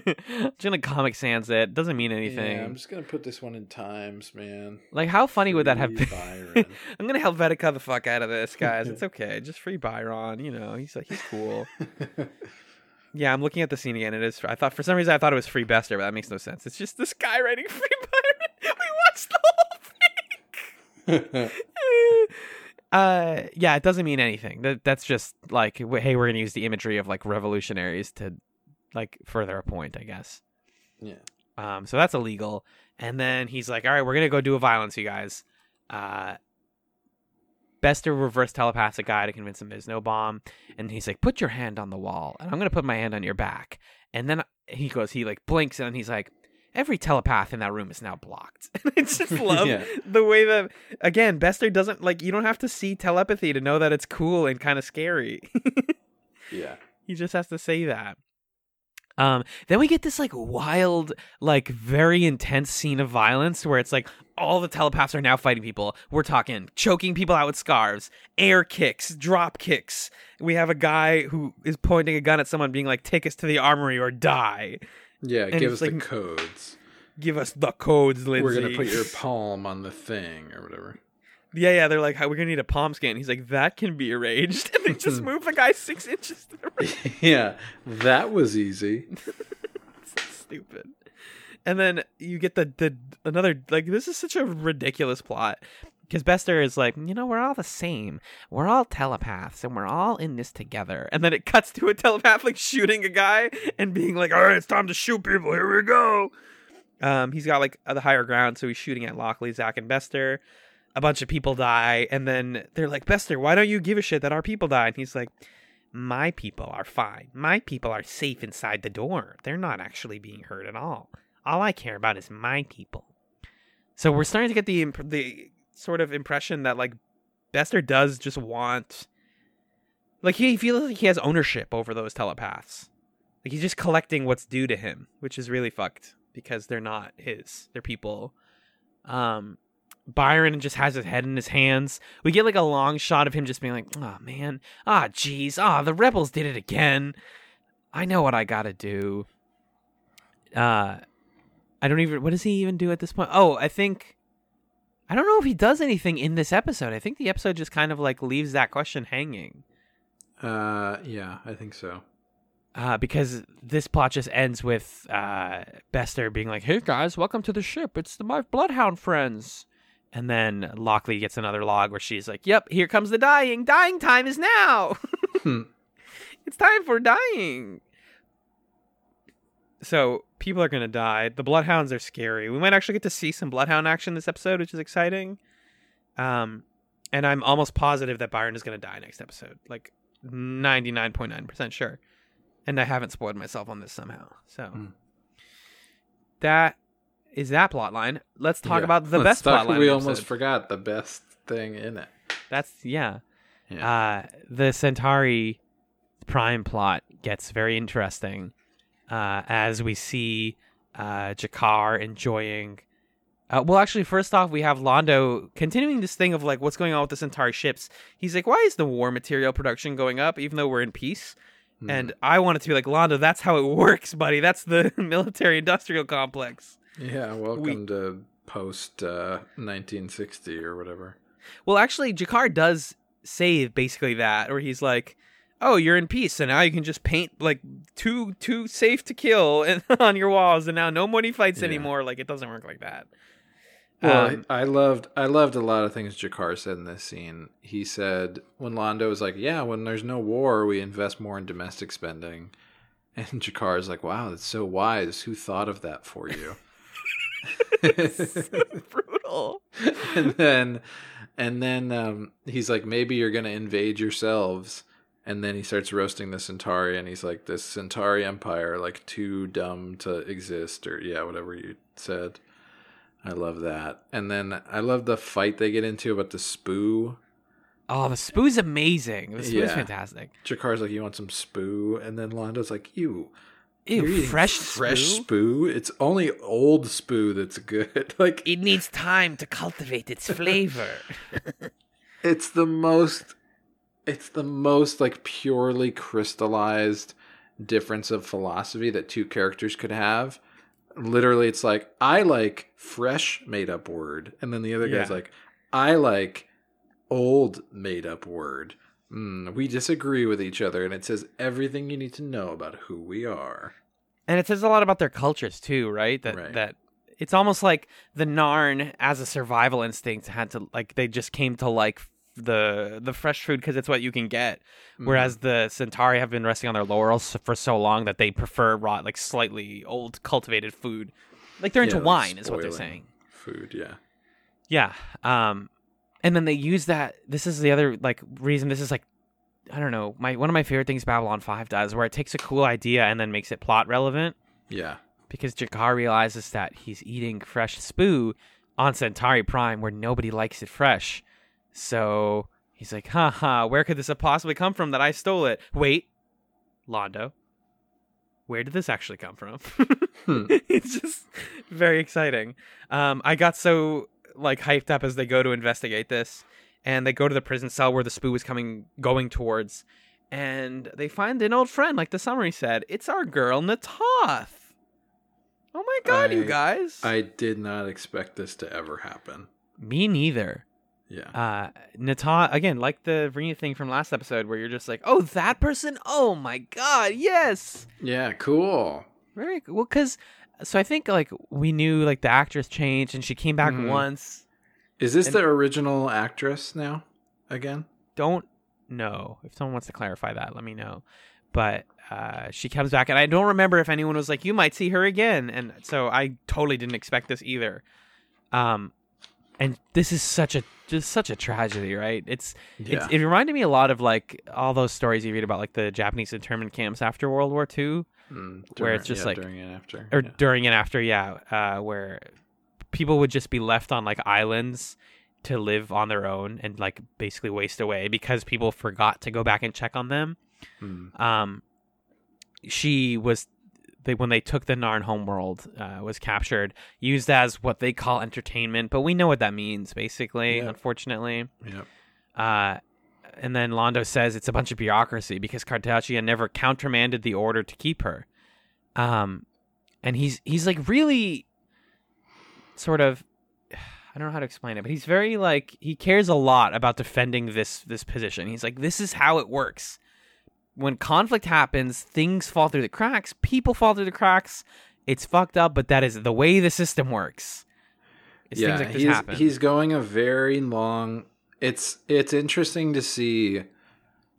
I'm just gonna Comic Sans it. Doesn't mean anything. Yeah, I'm just gonna put this one in Times, man. Like, how funny would that have been? Byron. *laughs* I'm gonna Helvetica the fuck out of this, guys. It's *laughs* okay. Just free Byron. You know, he's like he's cool. *laughs* yeah, I'm looking at the scene again. It is. I thought for some reason I thought it was free Bester, but that makes no sense. It's just this guy writing free Byron. We watched the whole thing. uh, yeah, it doesn't mean anything. That that's just like, hey, we're gonna use the imagery of like revolutionaries to like further a point, I guess. yeah. Um, so that's illegal. And then he's like, "All right, we're gonna go do a violence, you guys." Uh, Bester reverse telepathic guy to convince him there's no bomb, and he's like, "Put your hand on the wall, and I'm gonna put my hand on your back." And then he goes, he like blinks, and he's like, "Every telepath in that room is now blocked." And *laughs* I just *laughs* love Yeah. the way that again Bester doesn't like you don't have to see telepathy to know that it's cool and kind of scary. *laughs* Yeah. He just has to say that. Um, then we get this like wild, like very intense scene of violence where it's like all the telepaths are now fighting people. We're talking choking people out with scarves, air kicks, drop kicks. We have a guy who is pointing a gun at someone, being like, "Take us to the armory or die." Yeah, And give us the codes. Give us the codes, Lindsay. We're gonna put your *laughs* palm on the thing or whatever. Yeah, yeah. They're like, "How we're gonna need a palm scan?" He's like, "That can be arranged." *laughs* And they just move the guy six *laughs* inches to the right. *laughs* yeah, that was easy. stupid. And then you get the the another like this is such a ridiculous plot because Bester is like, you know, we're all the same. We're all telepaths and we're all in this together. And then it cuts to a telepath like shooting a guy and being like, all right, it's time to shoot people. Here we go. Um, he's got like the higher ground, so he's shooting at Lockley, Zack, and Bester. A bunch of people die, and then they're like, Bester, why don't you give a shit that our people died? And he's like, my people are fine. My people are safe inside the door. They're not actually being hurt at all. All I care about is my people. So we're starting to get the imp- the sort of impression that like Bester does just want like he feels like he has ownership over those telepaths. Like he's just collecting what's due to him, which is really fucked because they're not his. They're people. Um Byron just has his head in his hands. We get like a long shot of him just being like, "Oh man, ah jeez, ah the rebels did it again. I know what I gotta do." Uh, I don't even. What does he even do at this point? Oh, I think. I don't know if he does anything in this episode. I think the episode just kind of like leaves that question hanging. Uh, yeah, I think so. Uh, because this plot just ends with uh, Bester being like, "Hey guys, welcome to the ship. It's the my bloodhound friends." And then Lockley gets another log where she's like, "Yep, here comes the dying. Dying time is now. *laughs* Hmm. it's time for dying." So people are gonna die. The bloodhounds are scary. We might actually get to see some bloodhound action this episode, which is exciting. Um, and I'm almost positive that Byron is gonna die next episode. Like ninety nine point nine percent sure. And I haven't spoiled myself on this somehow. So Hmm. that is that plot line. Let's talk Yeah. about the Let's best talk- plot line. We almost forgot the best thing in it. That's yeah. Yeah. Uh, the Centauri Prime plot gets very interesting uh, as we see uh, G'Kar enjoying. Uh, well, actually, first off, we have Londo continuing this thing of like what's going on with the Centauri ships. He's like, "Why is the war material production going up, even though we're in peace?" Hmm. And I want it to be like Londo. That's how it *laughs* works, buddy. That's the *laughs* military-industrial complex. Yeah, welcome to post uh, 1960 or whatever. Well, actually, G'Kar does say basically that, or he's like, "Oh, you're in peace, and now you can just paint like too too safe to kill *laughs* and on your walls, and now no money fights Yeah. anymore." Like it doesn't work like that. Well, Um, I I loved I loved a lot of things G'Kar said in this scene. He said when Londo was like, "Yeah, when there's no war, we invest more in domestic spending," *laughs* and G'Kar is like, "Wow, that's so wise. Who thought of that for you?" *laughs* *laughs* brutal. *laughs* and then and then um, he's like, "Maybe you're gonna invade yourselves." And then he starts roasting the Centauri, and he's like, "This Centauri Empire, like too dumb to exist," or yeah, whatever you said. I love that. And then I love the fight they get into about the spoo. Oh, the spoo's amazing. The spoo's Yeah. fantastic. G'Kar's like, "You want some spoo?" And then Londo's like, "You, Ew, you're fresh fresh spoo? spoo? It's only old spoo that's good. *laughs* like It needs time to cultivate its flavor. *laughs* it's the most it's the most like purely crystallized difference of philosophy that two characters could have literally it's like i like fresh made up word and then the other guy's like i like old made up word mm, we disagree with each other and it says everything you need to know about who we are And it says a lot about their cultures too, right? That Right. that it's almost like the Narn as a survival instinct had to like they just came to like the the fresh food because it's what you can get. Whereas the Centauri have been resting on their laurels for so long that they prefer raw, like slightly old cultivated food. Like they're into Yeah, like wine, is what they're saying. food yeah Yeah. Um and then they use that this is the other like reason this is like I don't know, my one of my favorite things Babylon 5 does where it takes a cool idea and then makes it plot relevant yeah because G'Kar realizes that he's eating fresh spoo on Centauri Prime where nobody likes it fresh. So he's like, haha, where could this have possibly come from that I stole it? Wait, Londo, where did this actually come from? *laughs* Hmm. it's just very exciting. Um, I got so like hyped up as they go to investigate this, and they go to the prison cell where the spoo is coming going towards, and they find an old friend, like the summary said. It's our girl Na'Toth. Oh my god, you guys! i did not expect this to ever happen Me neither. yeah Uh, Na'Toth again, like the Rena thing from last episode, where you're just like, oh, that person. Oh my god, yes. yeah cool Very well, because so I think like we knew like the actress changed and she came back Mhm. once. Is this And- the original actress now? Again? Don't know if someone wants to clarify that. Let me know. But uh, she comes back, and I don't remember if anyone was like, "You might see her again," and so I totally didn't expect this either. Um, and this is such a just such a tragedy, right? It's, it's it reminded me a lot of like all those stories you read about like the Japanese internment camps after World War II. Mm, Where it's just yeah, like- during and after. or yeah. during and after, yeah, uh, where people would just be left on like islands to live on their own and like basically waste away because people forgot to go back and check on them. Mm. Um, she was they when they took the Narn homeworld uh, was captured, used as what they call entertainment, but we know what that means basically. Unfortunately, Yep. uh, and then Londo says it's a bunch of bureaucracy because Cartagia never countermanded the order to keep her. Um, and he's he's like really sort of *sighs* I don't know how to explain it, but he's very like he cares a lot about defending this this position. He's like this is how it works. When conflict happens, things fall through the cracks, people fall through the cracks. It's fucked up, but that is the way the system works. It's yeah, like he's, happen. he's going a very long. It's it's interesting to see.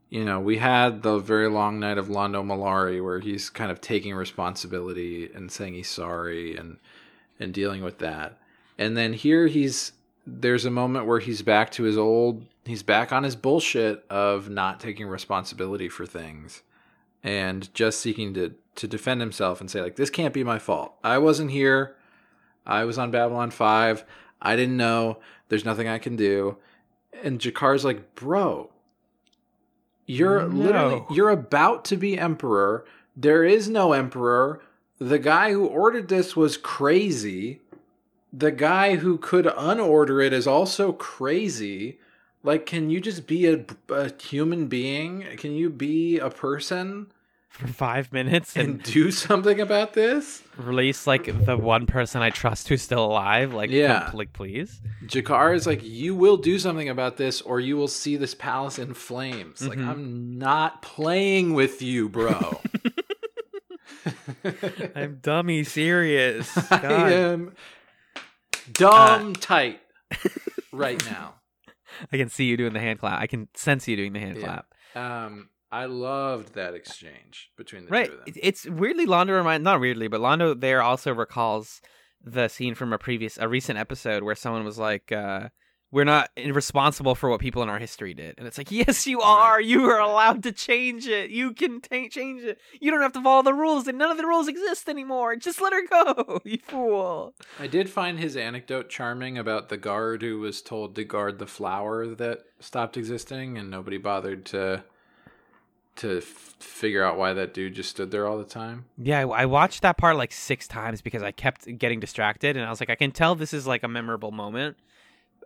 You know, we had the very long night of Londo Mollari where he's kind of taking responsibility and saying he's sorry and and dealing with that. And then here he's there's a moment where he's back to his old he's back on his bullshit of not taking responsibility for things and just seeking to to defend himself and say like this can't be my fault. I wasn't here. I was on Babylon 5. I didn't know. There's nothing I can do. And G'Kar's like, "Bro, you're No. literally you're about to be emperor. There is no emperor. The guy who ordered this was crazy. The guy who could unorder it is also crazy. Like, can you just be a, a human being? Can you be a person for five minutes and and do something about this? release like the one person I trust who's still alive. Like, Yeah. like please. G'Kar is like, you will do something about this, or you will see this palace in flames. Like, Mhm. I'm not playing with you, bro. *laughs* *laughs* I'm dummy serious. I am dumb tight *laughs* right now. I can see you doing the hand clap. I can sense you doing the hand Yeah. clap. Um, I loved that exchange between the Right. two of them. It- It's weirdly Londo remind not weirdly, but Londo there also recalls the scene from a previous a recent episode where someone was like, uh, we're not responsible for what people in our history did. And it's like, *laughs* yes, you are. You are allowed to change it. You can ta- change it. You don't have to follow the rules, and none of the rules exist anymore. Just let her go, *laughs* you fool. I did find his anecdote charming about the guard who was told to guard the flower that stopped existing, and nobody bothered to to figure out why that dude just stood there all the time. Yeah, I I watched that part like six times because I kept getting distracted, and I was like, I can tell this is like a memorable moment.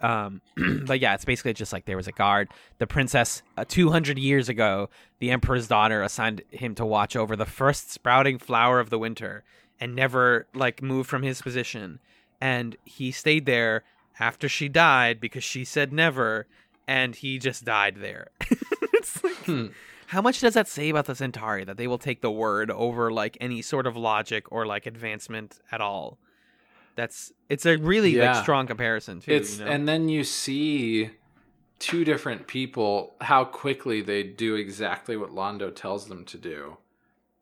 Um, *clears throat* but yeah, it's basically just like there was a guard. The princess, uh, 200 years ago, the emperor's daughter assigned him to watch over the first sprouting flower of the winter and never like moved from his position. And he stayed there after she died because she said never, and he just died there. *laughs* it's like, Hmm. How much does that say about the Centauri that they will take the word over like any sort of logic or like advancement at all? That's it's a really Yeah. like strong comparison too. It's you know? and then you see two different people how quickly they do exactly what Londo tells them to do.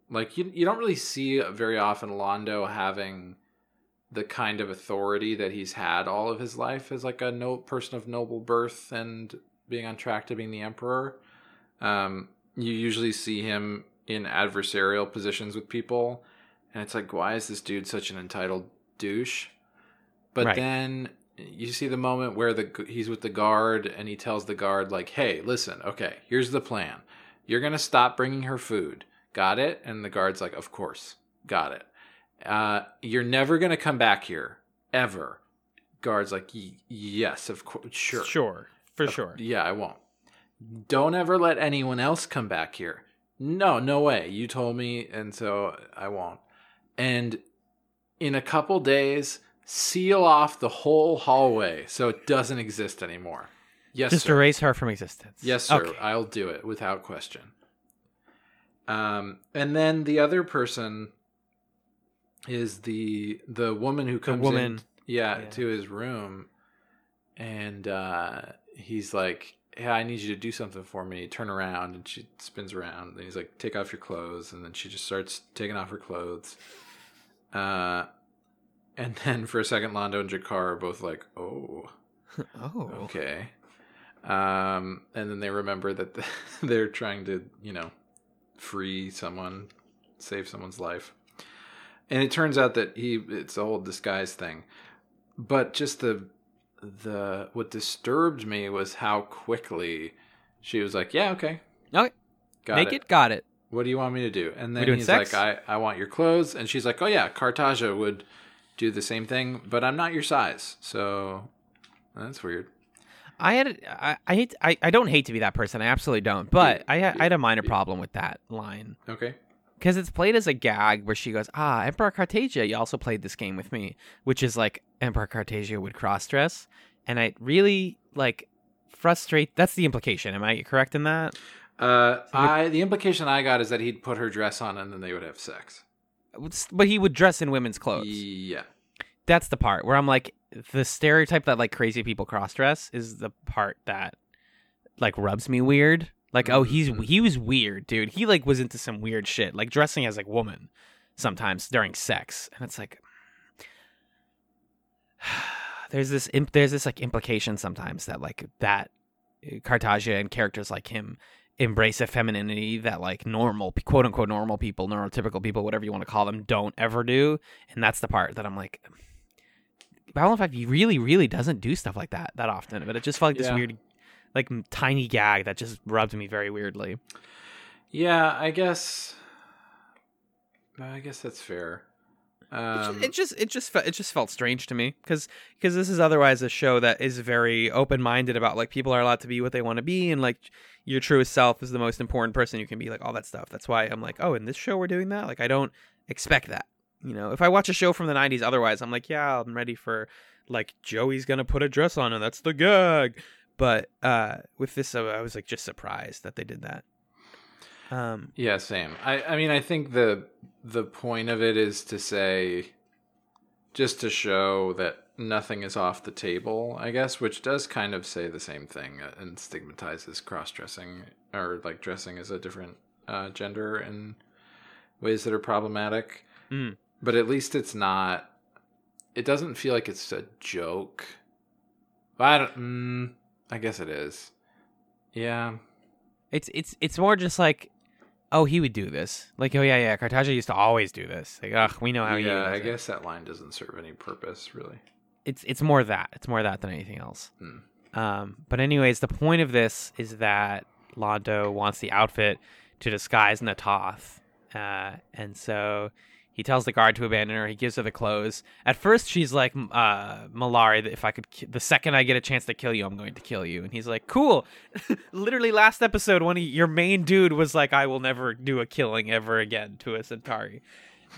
Like you you don't really see very often Londo having the kind of authority that he's had all of his life as like a no person of noble birth and being on track to being the emperor. Um, you usually see him in adversarial positions with people, and it's like, why is this dude such an entitled douche? But Right. then you see the moment where the he's with the guard and he tells the guard like, "Hey, listen, okay, here's the plan. You're gonna stop bringing her food. Got it?" And the guard's like, "Of course, got it. Uh, you're never gonna come back here ever." Guard's like, "Y- "Yes, of course, sure, sure for sure. yeah, I won't. Don't ever let anyone else come back here. No, no way. You told me, and so I won't. And in a couple days, seal off the whole hallway so it doesn't exist anymore. Yes, Just sir. erase her from existence. Yes, sir. Okay. I'll do it without question. Um, and then the other person is the the woman who comes woman. in, yeah, Yeah. to his room, and uh, he's like, "Hey, I need you to do something for me." Turn around, and she spins around, and he's like, "Take off your clothes," and then she just starts taking off her clothes. Uh, and then for a second, Londo and G'Kar are both like, "Oh." *laughs* Oh. Okay. Um, and then they remember that *laughs* they're trying to, you know, free someone, save someone's life. And it turns out that he it's a whole disguise thing. But just the the what disturbed me was how quickly she was like, "Yeah, okay. Okay. Got Make it. it. Got it. What do you want me to do?" And then he's sex? like, "I I want your clothes." And she's like, "Oh yeah, Cartagia would do the same thing, but I'm not your size." So that's weird. I had I, I hate I, I don't hate to be that person. I absolutely don't. But I I had a minor problem with that line Okay. Because it's played as a gag where she goes, "Ah, Emperor Cartagia, you also played this game with me," which is like Emperor Cartagia would cross dress, and I really like frustrate. That's the implication. Am I correct in that? Uh, I the implication I got is that he'd put her dress on and then they would have sex. But he would dress in women's clothes. Yeah. That's the part where I'm like, the stereotype that like crazy people cross dress is the part that like rubs me weird. Like, oh, he's Mhm. he was weird, dude. He like was into some weird shit, like dressing as like woman sometimes during sex, and it's like. *sighs* There's this imp- there's this like implication sometimes that like that uh, Cartagia and characters like him embrace a femininity that like normal quote unquote normal people, neurotypical people, whatever you want to call them, don't ever do. And that's the part that I'm like Babylon 5 really, really doesn't do stuff like that that often, but it just felt like this Yeah. weird like tiny gag that just rubbed me very weirdly. Yeah, I guess. I guess that's fair. Um, it just it just it just felt strange to me because because this is otherwise a show that is very open minded about like people are allowed to be what they want to be and like your truest self is the most important person you can be like all that stuff. That's why I'm like oh in this show we're doing that like I don't expect that you know if I watch a show from the '90s otherwise I'm like yeah I'm ready for like Joey's gonna put a dress on and that's the gag but uh with this I was like just surprised that they did that. Um, yeah, same. I, I mean, I think the the point of it is to say, just to show that nothing is off the table. I guess, which does kind of say the same thing and stigmatizes cross dressing or like dressing as a different uh, gender in ways that are problematic. Mm. But at least it's not. It doesn't feel like it's a joke I don't. Mm, I guess it is. Yeah. It's it's it's more just like, oh, he would do this. Like, oh yeah, yeah, Cartagia used to always do this. Like, ugh, we know how he yeah, I it. guess that line doesn't serve any purpose, really. it's it's more that it's more that than anything else. Hmm. Um, but anyways, the point of this is that Londo wants the outfit to disguise Na'Toth, uh, and so he tells the guard to abandon her. He gives her the clothes. At first, she's like, "M- uh, "Mollari, if I could, ki- the second I get a chance to kill you, I'm going to kill you." And he's like, "Cool." *laughs* Literally, last episode, when he, your main dude was like, "I will never do a killing ever again to a Centauri." *laughs*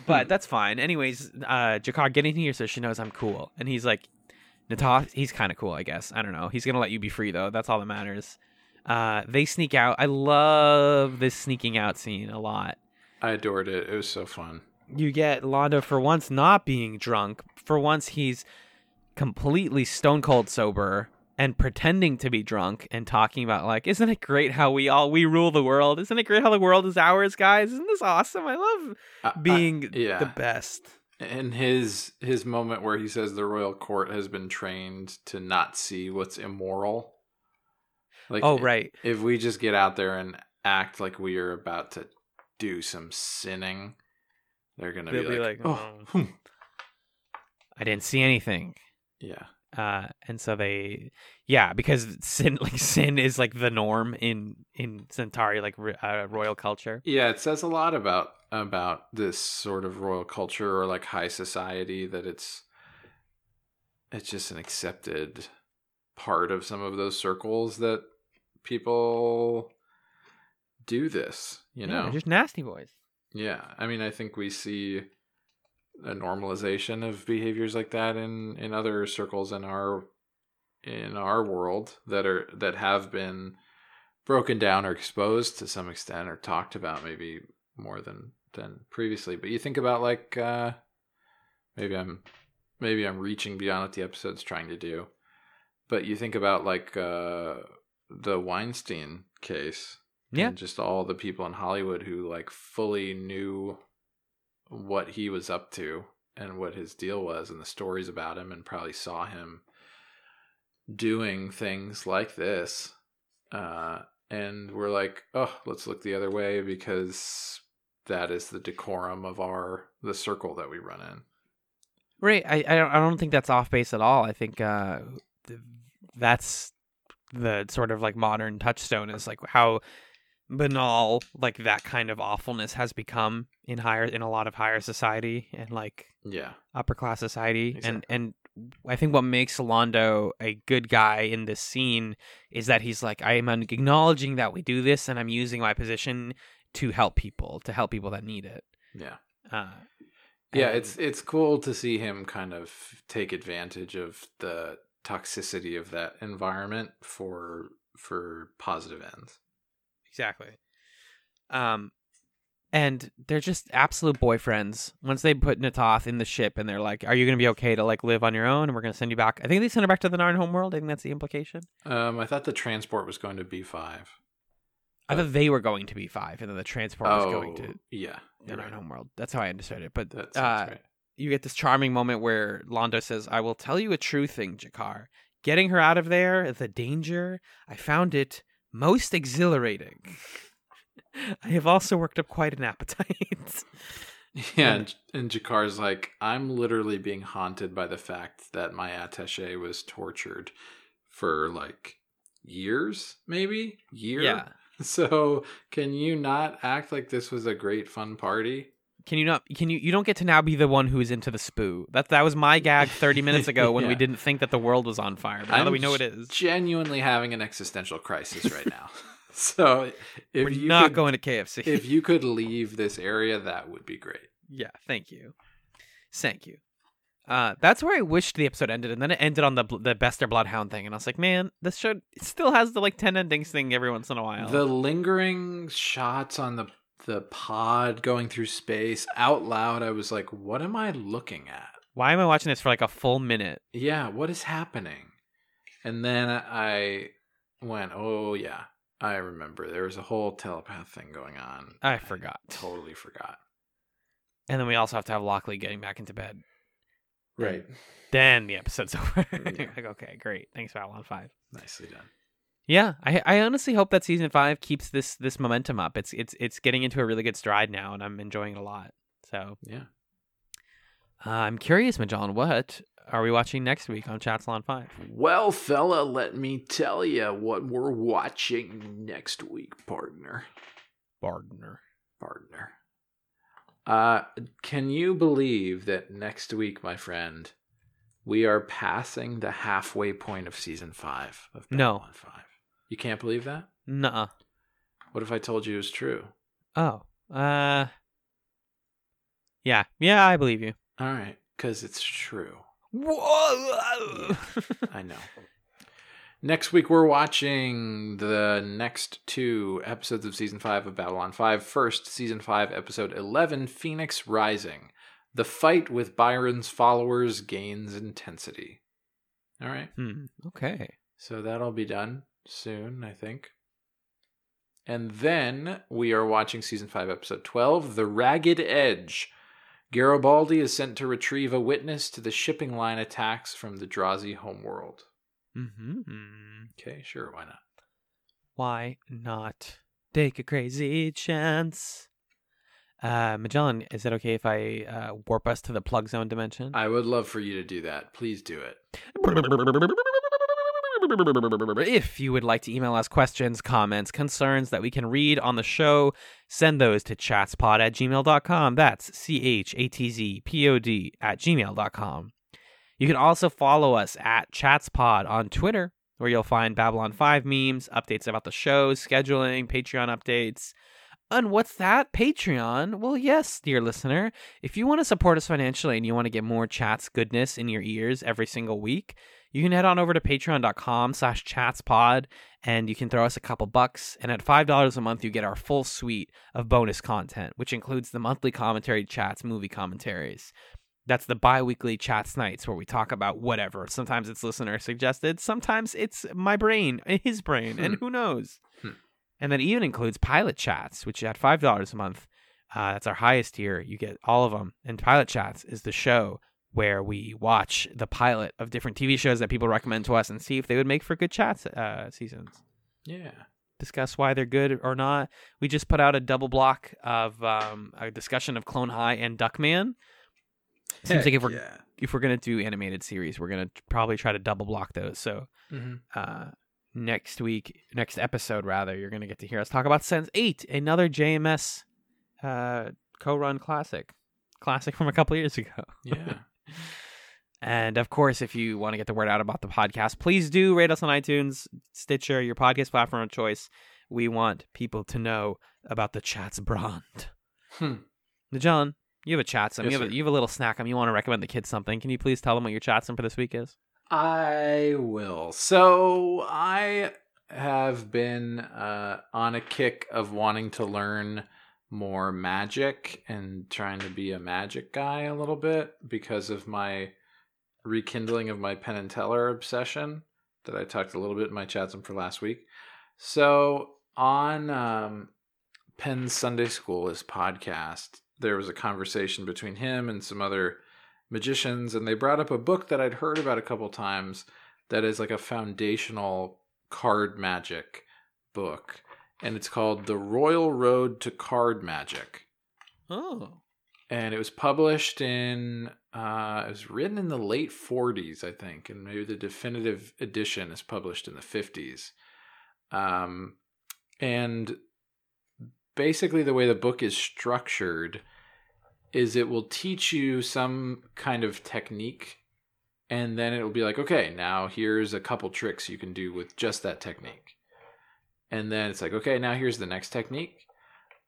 But that's fine. Anyways, uh, G'Kar, get in here so she knows I'm cool. And he's like, Na'Toth, he's kind of cool, I guess. I don't know. He's gonna let you be free though. That's all that matters. Uh, they sneak out. I love this sneaking out scene a lot. I adored it. It was so fun. You get Londo for once not being drunk. For once he's completely stone cold sober and pretending to be drunk and talking about like, isn't it great how we all we rule the world? Isn't it great how the world is ours, guys? Isn't this awesome? I love I- being yeah. the best. And his his moment where he says the royal court has been trained to not see what's immoral. Like Oh, right. If we just get out there and act like we are about to do some sinning, they're gonna They'll be, be like, like, "Oh, "Oh." I didn't see anything. yeah, uh and so they yeah because sin *laughs* like sin is like the norm in in centauri like uh, royal culture yeah." It says a lot about about this sort of royal culture or like high society that it's it's just an accepted part of some of those circles that people do this. You know, they're just nasty boys Yeah, I mean, I think we see a normalization of behaviors like that in in other circles in our in our world that are that have been broken down or exposed to some extent or talked about maybe more than than previously. But you think about like uh maybe I'm maybe I'm reaching beyond what the episode's trying to do. But you think about like uh the Weinstein case Yeah. and just all the people in Hollywood who like fully knew what he was up to and what his deal was and the stories about him and probably saw him doing things like this uh and we're like oh let's look the other way because that is the decorum of our the circle that we run in. Right. I i don't, I don't think that's off base at all. I think uh th- that's the sort of like modern touchstone is like how banal like that kind of awfulness has become in higher in a lot of higher society and like yeah. upper class society. Exactly. and and I think what makes Londo a good guy in this scene is that he's like I am acknowledging that we do this and I'm using my position to help people to help people that need it. Yeah. Uh, yeah and- it's it's cool to see him kind of take advantage of the toxicity of that environment for for positive ends exactly. Um and they're just absolute boyfriends. Once they put Na'Toth in the ship and they're like are you going to be okay to like live on your own? And we're going to send you back. I think they send her back to the Narn homeworld. I think that's the implication. Um i thought the transport was going to be five. I thought they were going to be five and then the transport was going to Oh, yeah the you're Narn right. homeworld. That's how I understood it. But that uh, right you get this charming moment where Londo says, I will tell you a true thing, G'Kar. Getting her out of there, the danger, I found it most exhilarating. I have also worked up quite an appetite. *laughs* Yeah, and, and G'Kar's like, I'm literally being haunted by the fact that my attache was tortured for like years, maybe year. Yeah. *laughs* So can you not act like this was a great fun party? Can you not? Can you? You don't get to now be the one who is into the spoo. That that was my gag thirty minutes ago when we *laughs* didn't think that the world was on fire. But now that I'm we know it is, Genuinely having an existential crisis right now. *laughs* *laughs* so if we're you not could, going to KFC. if you could leave this area, that would be great. Yeah, thank you, thank you. Uh, that's where I wished the episode ended, and then it ended on the the Bester Bloodhound thing, and I was like, man, this show still has the like ten endings thing every once in a while. The lingering shots on the the pod going through space out loud, I was like, what am I looking at? Why am I watching this for like a full minute? Yeah, what is happening? And then I went, oh yeah, I remember. There was a whole telepath thing going on. I forgot. totally forgot. And then we also have to have Lockley getting back into bed. Right. Then the episode's *laughs* over. Yeah. like, okay, great. Thanks, for Babylon 5. Nicely done. Yeah, I I honestly hope that season five keeps this this momentum up. It's it's it's getting into a really good stride now, and I'm enjoying it a lot. So Yeah. uh, I'm curious, Magellan, what are we watching next week on Chatsalon Five? Well, fella, let me tell you what we're watching next week, partner. Partner. Partner. Uh, can you believe that next week, my friend, we are passing the halfway point of season five of No. Babylon Five? You can't believe that? Nuh. What if I told you it was true? Oh. Uh. Yeah. Yeah, I believe you. All right, because it's true. Whoa. *laughs* I know. Next week, we're watching the next two episodes of season five of Babylon 5. First, season five, episode 11 Phoenix Rising. The fight with Byron's followers gains intensity. All right. hmm. Okay. So that'll be done soon, I think. And then we are watching season 5, episode 12 The Ragged Edge. Garibaldi is sent to retrieve a witness to the shipping line attacks from the Drazi homeworld. Mm-hmm. Okay, sure, why not? Why not take a crazy chance? Uh, Magellan, is it okay if I uh, warp us to the plug zone dimension? I would love for you to do that. Please do it. *laughs* If you would like to email us questions, comments, concerns that we can read on the show, send those to chatzpod at gmail.com. That's C H A T Z P O D at gmail.com. You can also follow us at chatzpod on Twitter, where you'll find Babylon 5 memes, updates about the show, scheduling, Patreon updates. And what's that? Patreon? Well, yes, dear listener. If you want to support us financially and you want to get more chats goodness in your ears every single week, you can head on over to patreon.com slash chatzpod and you can throw us a couple bucks. And at $5 a month, you get our full suite of bonus content, which includes the monthly commentary chats, movie commentaries. That's the bi weekly chats nights where we talk about whatever. Sometimes it's listener suggested, sometimes it's my brain, his brain, and who knows. Hmm. And that even includes pilot chats, which at $5 a month, uh, that's our highest tier. You get all of them. And pilot chats is the show where we watch the pilot of different TV shows that people recommend to us and see if they would make for good chats uh, seasons. Yeah. Discuss why they're good or not. We just put out a double block of um, a discussion of Clone High and Duckman. Seems like if we're yeah. if we're gonna do animated series, we're gonna probably try to double block those. So Mhm. uh, next week, next episode rather, you're gonna get to hear us talk about Sense8, another JMS uh, co-run classic, classic from a couple years ago. Yeah. *laughs* And of course, if you want to get the word out about the podcast, please do rate us on iTunes, Stitcher, your podcast platform of choice. We want people to know about the Chats Brand. Hmm. Now, John, you have a Chatsum. Yes, you, have a, you have a little snack. You want to recommend the kids something. Can you please tell them what your Chatsum for this week is? I will. So I have been uh, on a kick of wanting to learn more magic and trying to be a magic guy a little bit because of my rekindling of my Penn and Teller obsession that I talked a little bit in my chatsum for last week. So on um, Penn Sunday School, his podcast, there was a conversation between him and some other magicians, and they brought up a book that I'd heard about a couple times that is like a foundational card magic book, and it's called The Royal Road to Card Magic. Oh. And it was published in, uh, it was written in the late 40s, I think, and maybe the definitive edition is published in the 50s. Um, and basically, the way the book is structured is it will teach you some kind of technique and then it will be like okay now here's a couple tricks you can do with just that technique and then it's like okay now here's the next technique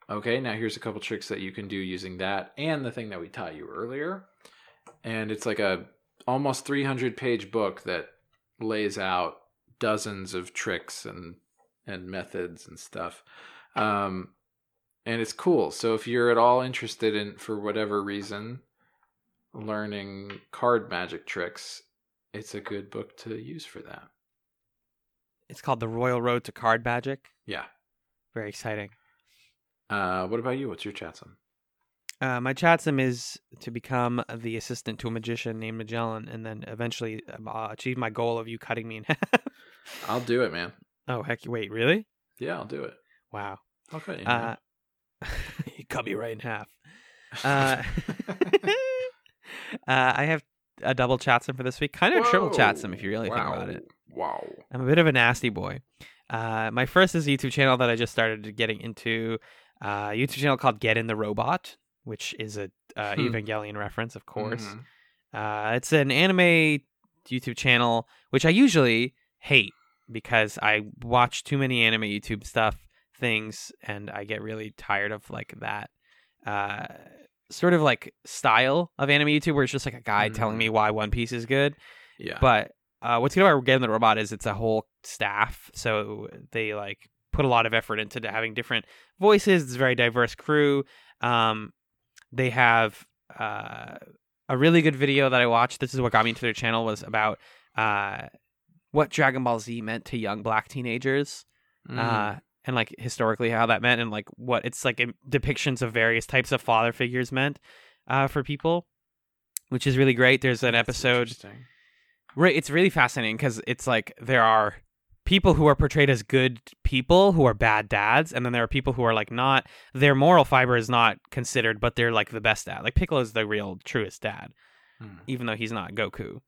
okay now here's a couple tricks that you can do using that and the thing that we taught you earlier and it's like a almost 300 page book that lays out dozens of tricks and and methods and stuff um and it's cool. So if you're at all interested in, for whatever reason, learning card magic tricks, it's a good book to use for that. It's called The Royal Road to Card Magic. Yeah. Very exciting. Uh, what about you? What's your chatsum? Uh, my chatsum is to become the assistant to a magician named Magellan, and then eventually uh, achieve my goal of you cutting me in *laughs* half. I'll do it, man. oh heck! Wait, really? Yeah, I'll do it. Wow. I'll cut you. Uh, *laughs* you cut me right in half. *laughs* Uh, uh, I have a double chatsum for this week, kind of a triple chatsum if you really think about it. Wow. I'm a bit of a nasty boy. Uh, my first is a YouTube channel that I just started getting into. Uh, a YouTube channel called Get in the Robot, which is a uh, Hmm. Evangelion reference, of course. Mhm. Uh, it's an anime YouTube channel, which I usually hate because I watch too many anime YouTube stuff things, and I get really tired of like that uh, sort of like style of anime YouTube, where it's just like a guy telling Mhm. me why One Piece is good. Yeah. But uh, what's good about Get in the Robot is it's a whole staff, so they like put a lot of effort into having different voices. It's a very diverse crew. Um, they have uh, a really good video that I watched. This is what got me into their channel was about uh, what Dragon Ball Z meant to young black teenagers. Mm. Uh, and like historically how that meant and like what it's like in depictions of various types of father figures meant uh, for people, which is really great. There's an That's episode interesting. Right, it's really fascinating because it's like there are people who are portrayed as good people who are bad dads, and then there are people who are like not. Their moral fiber is not considered, but they're like the best dad. Like Piccolo's the real truest dad, Hmm. even though he's not Goku.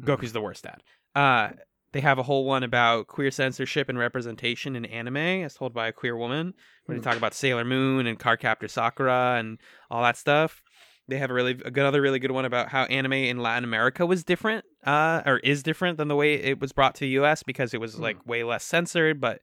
Goku's the worst dad. Uh, they have a whole one about queer censorship and representation in anime, as told by a queer woman, where they talk about Sailor Moon and Cardcaptor Sakura and all that stuff. They have a really a good, another really good one about how anime in Latin America was different, uh, or is different than the way it was brought to the U.S. because it was like way less censored, but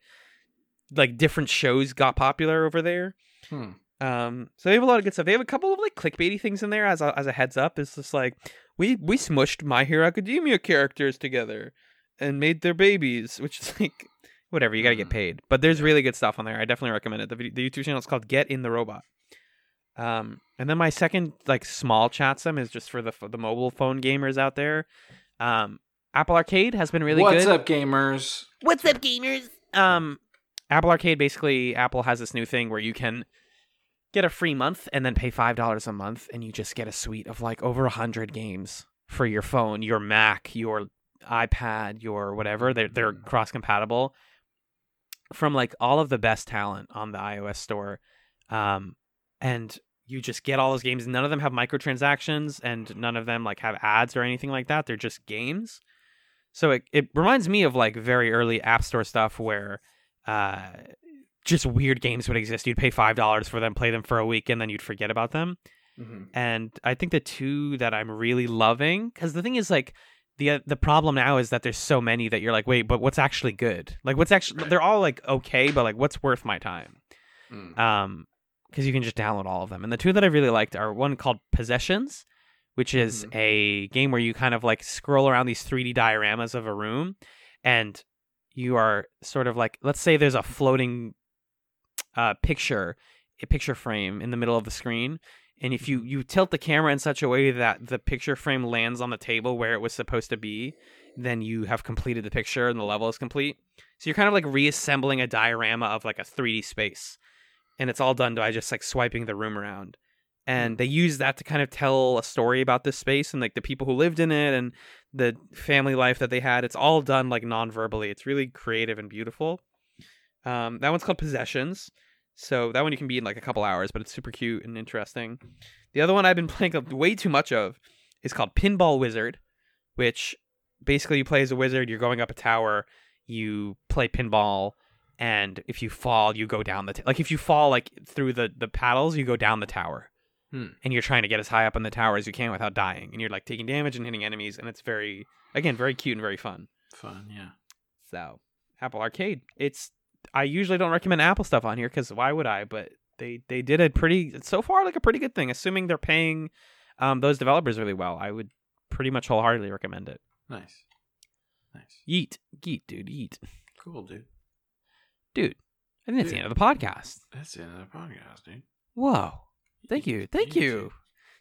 like different shows got popular over there. Hmm. Um, so they have a lot of good stuff. They have a couple of like clickbaity things in there as a, as a heads up. It's just like we we smushed My Hero Academia characters together and made their babies, which is like whatever. You got to get paid, but there's really good stuff on there. I definitely recommend it. The, video, the YouTube channel is called Get in the Robot. Um, and then my second like small chatsum is just for the the mobile phone gamers out there. Um, Apple Arcade has been really What's good. What's up, gamers? What's up, gamers? Um, Apple Arcade basically Apple has this new thing where you can get a free month and then pay five dollars a month, and you just get a suite of like over a hundred games for your phone, your Mac, your iPad, your whatever. They're they're cross compatible from like all of the best talent on the iOS store, um, and you just get all those games. None of them have microtransactions, and none of them like have ads or anything like that. They're just games. So it, it reminds me of like very early App Store stuff where uh, just weird games would exist. You'd pay five dollars for them, play them for a week, and then you'd forget about them. Mm-hmm. And I think the two that I'm really loving, because the thing is like the uh, the problem now is that there's so many that you're like, wait, but what's actually good? Like what's actually they're all like okay, but like what's worth my time? Mm. Um, because you can just download all of them. And the two that I really liked are one called Possessions, which is a game where you kind of like scroll around these 3D dioramas of a room, and you are sort of like, let's say there's a floating uh, picture, a picture frame in the middle of the screen. And if you, you tilt the camera in such a way that the picture frame lands on the table where it was supposed to be, then you have completed the picture and the level is complete. So you're kind of like reassembling a diorama of like a 3D space and it's all done by just like swiping the room around. And they use that to kind of tell a story about this space and like the people who lived in it and the family life that they had. It's all done like non-verbally. It's really creative and beautiful. Um, that one's called possessions. So that one you can be in like a couple hours but it's super cute and interesting. The other one i've been *laughs* playing way too much of is called pinball wizard which basically you play as a wizard you're going up a tower you play pinball and if you fall you go down the t- like if you fall like through the the paddles you go down the tower Hmm. and you're trying to get as high up in the tower as you can without dying and you're like taking damage and hitting enemies and it's very again very cute and very fun Fun, yeah. so apple arcade it's i usually don't recommend apple stuff on here because why would i but they they did a pretty so far like a pretty good thing assuming they're paying um, those developers really well i would pretty much wholeheartedly recommend it Nice. Nice. yeet yeet dude yeet Cool, dude. Dude i think that's the end of the podcast That's the end of the podcast, dude. Whoa. Thank you. Thank You you.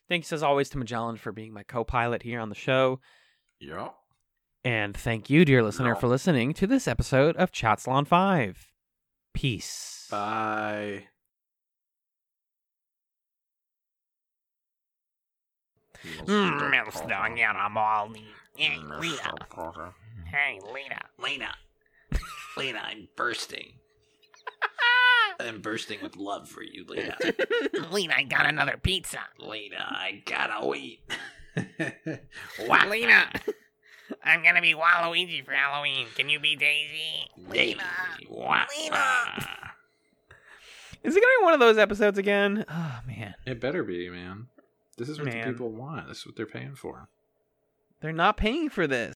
Thanks as always to Magellan for being my co pilot here on the show. Yeah. And thank you, dear listener, Yeah. for listening to this episode of Chatsalon 5. Peace. Bye. Mmm, Milestone, get 'em all. Hey, Lena. Hey, Lena. Lena. Lena, I'm bursting. I'm bursting with love for you, Lena. *laughs* Lena, I got another pizza. Lena, I gotta eat. *laughs* Wow. Lena. I'm gonna be Waluigi for Halloween. Can you be Daisy? Lena. Lena. Is it gonna be one of those episodes again? Oh man, It better be, man. This is what Man. the people want. This is what they're paying for. they're not paying for this.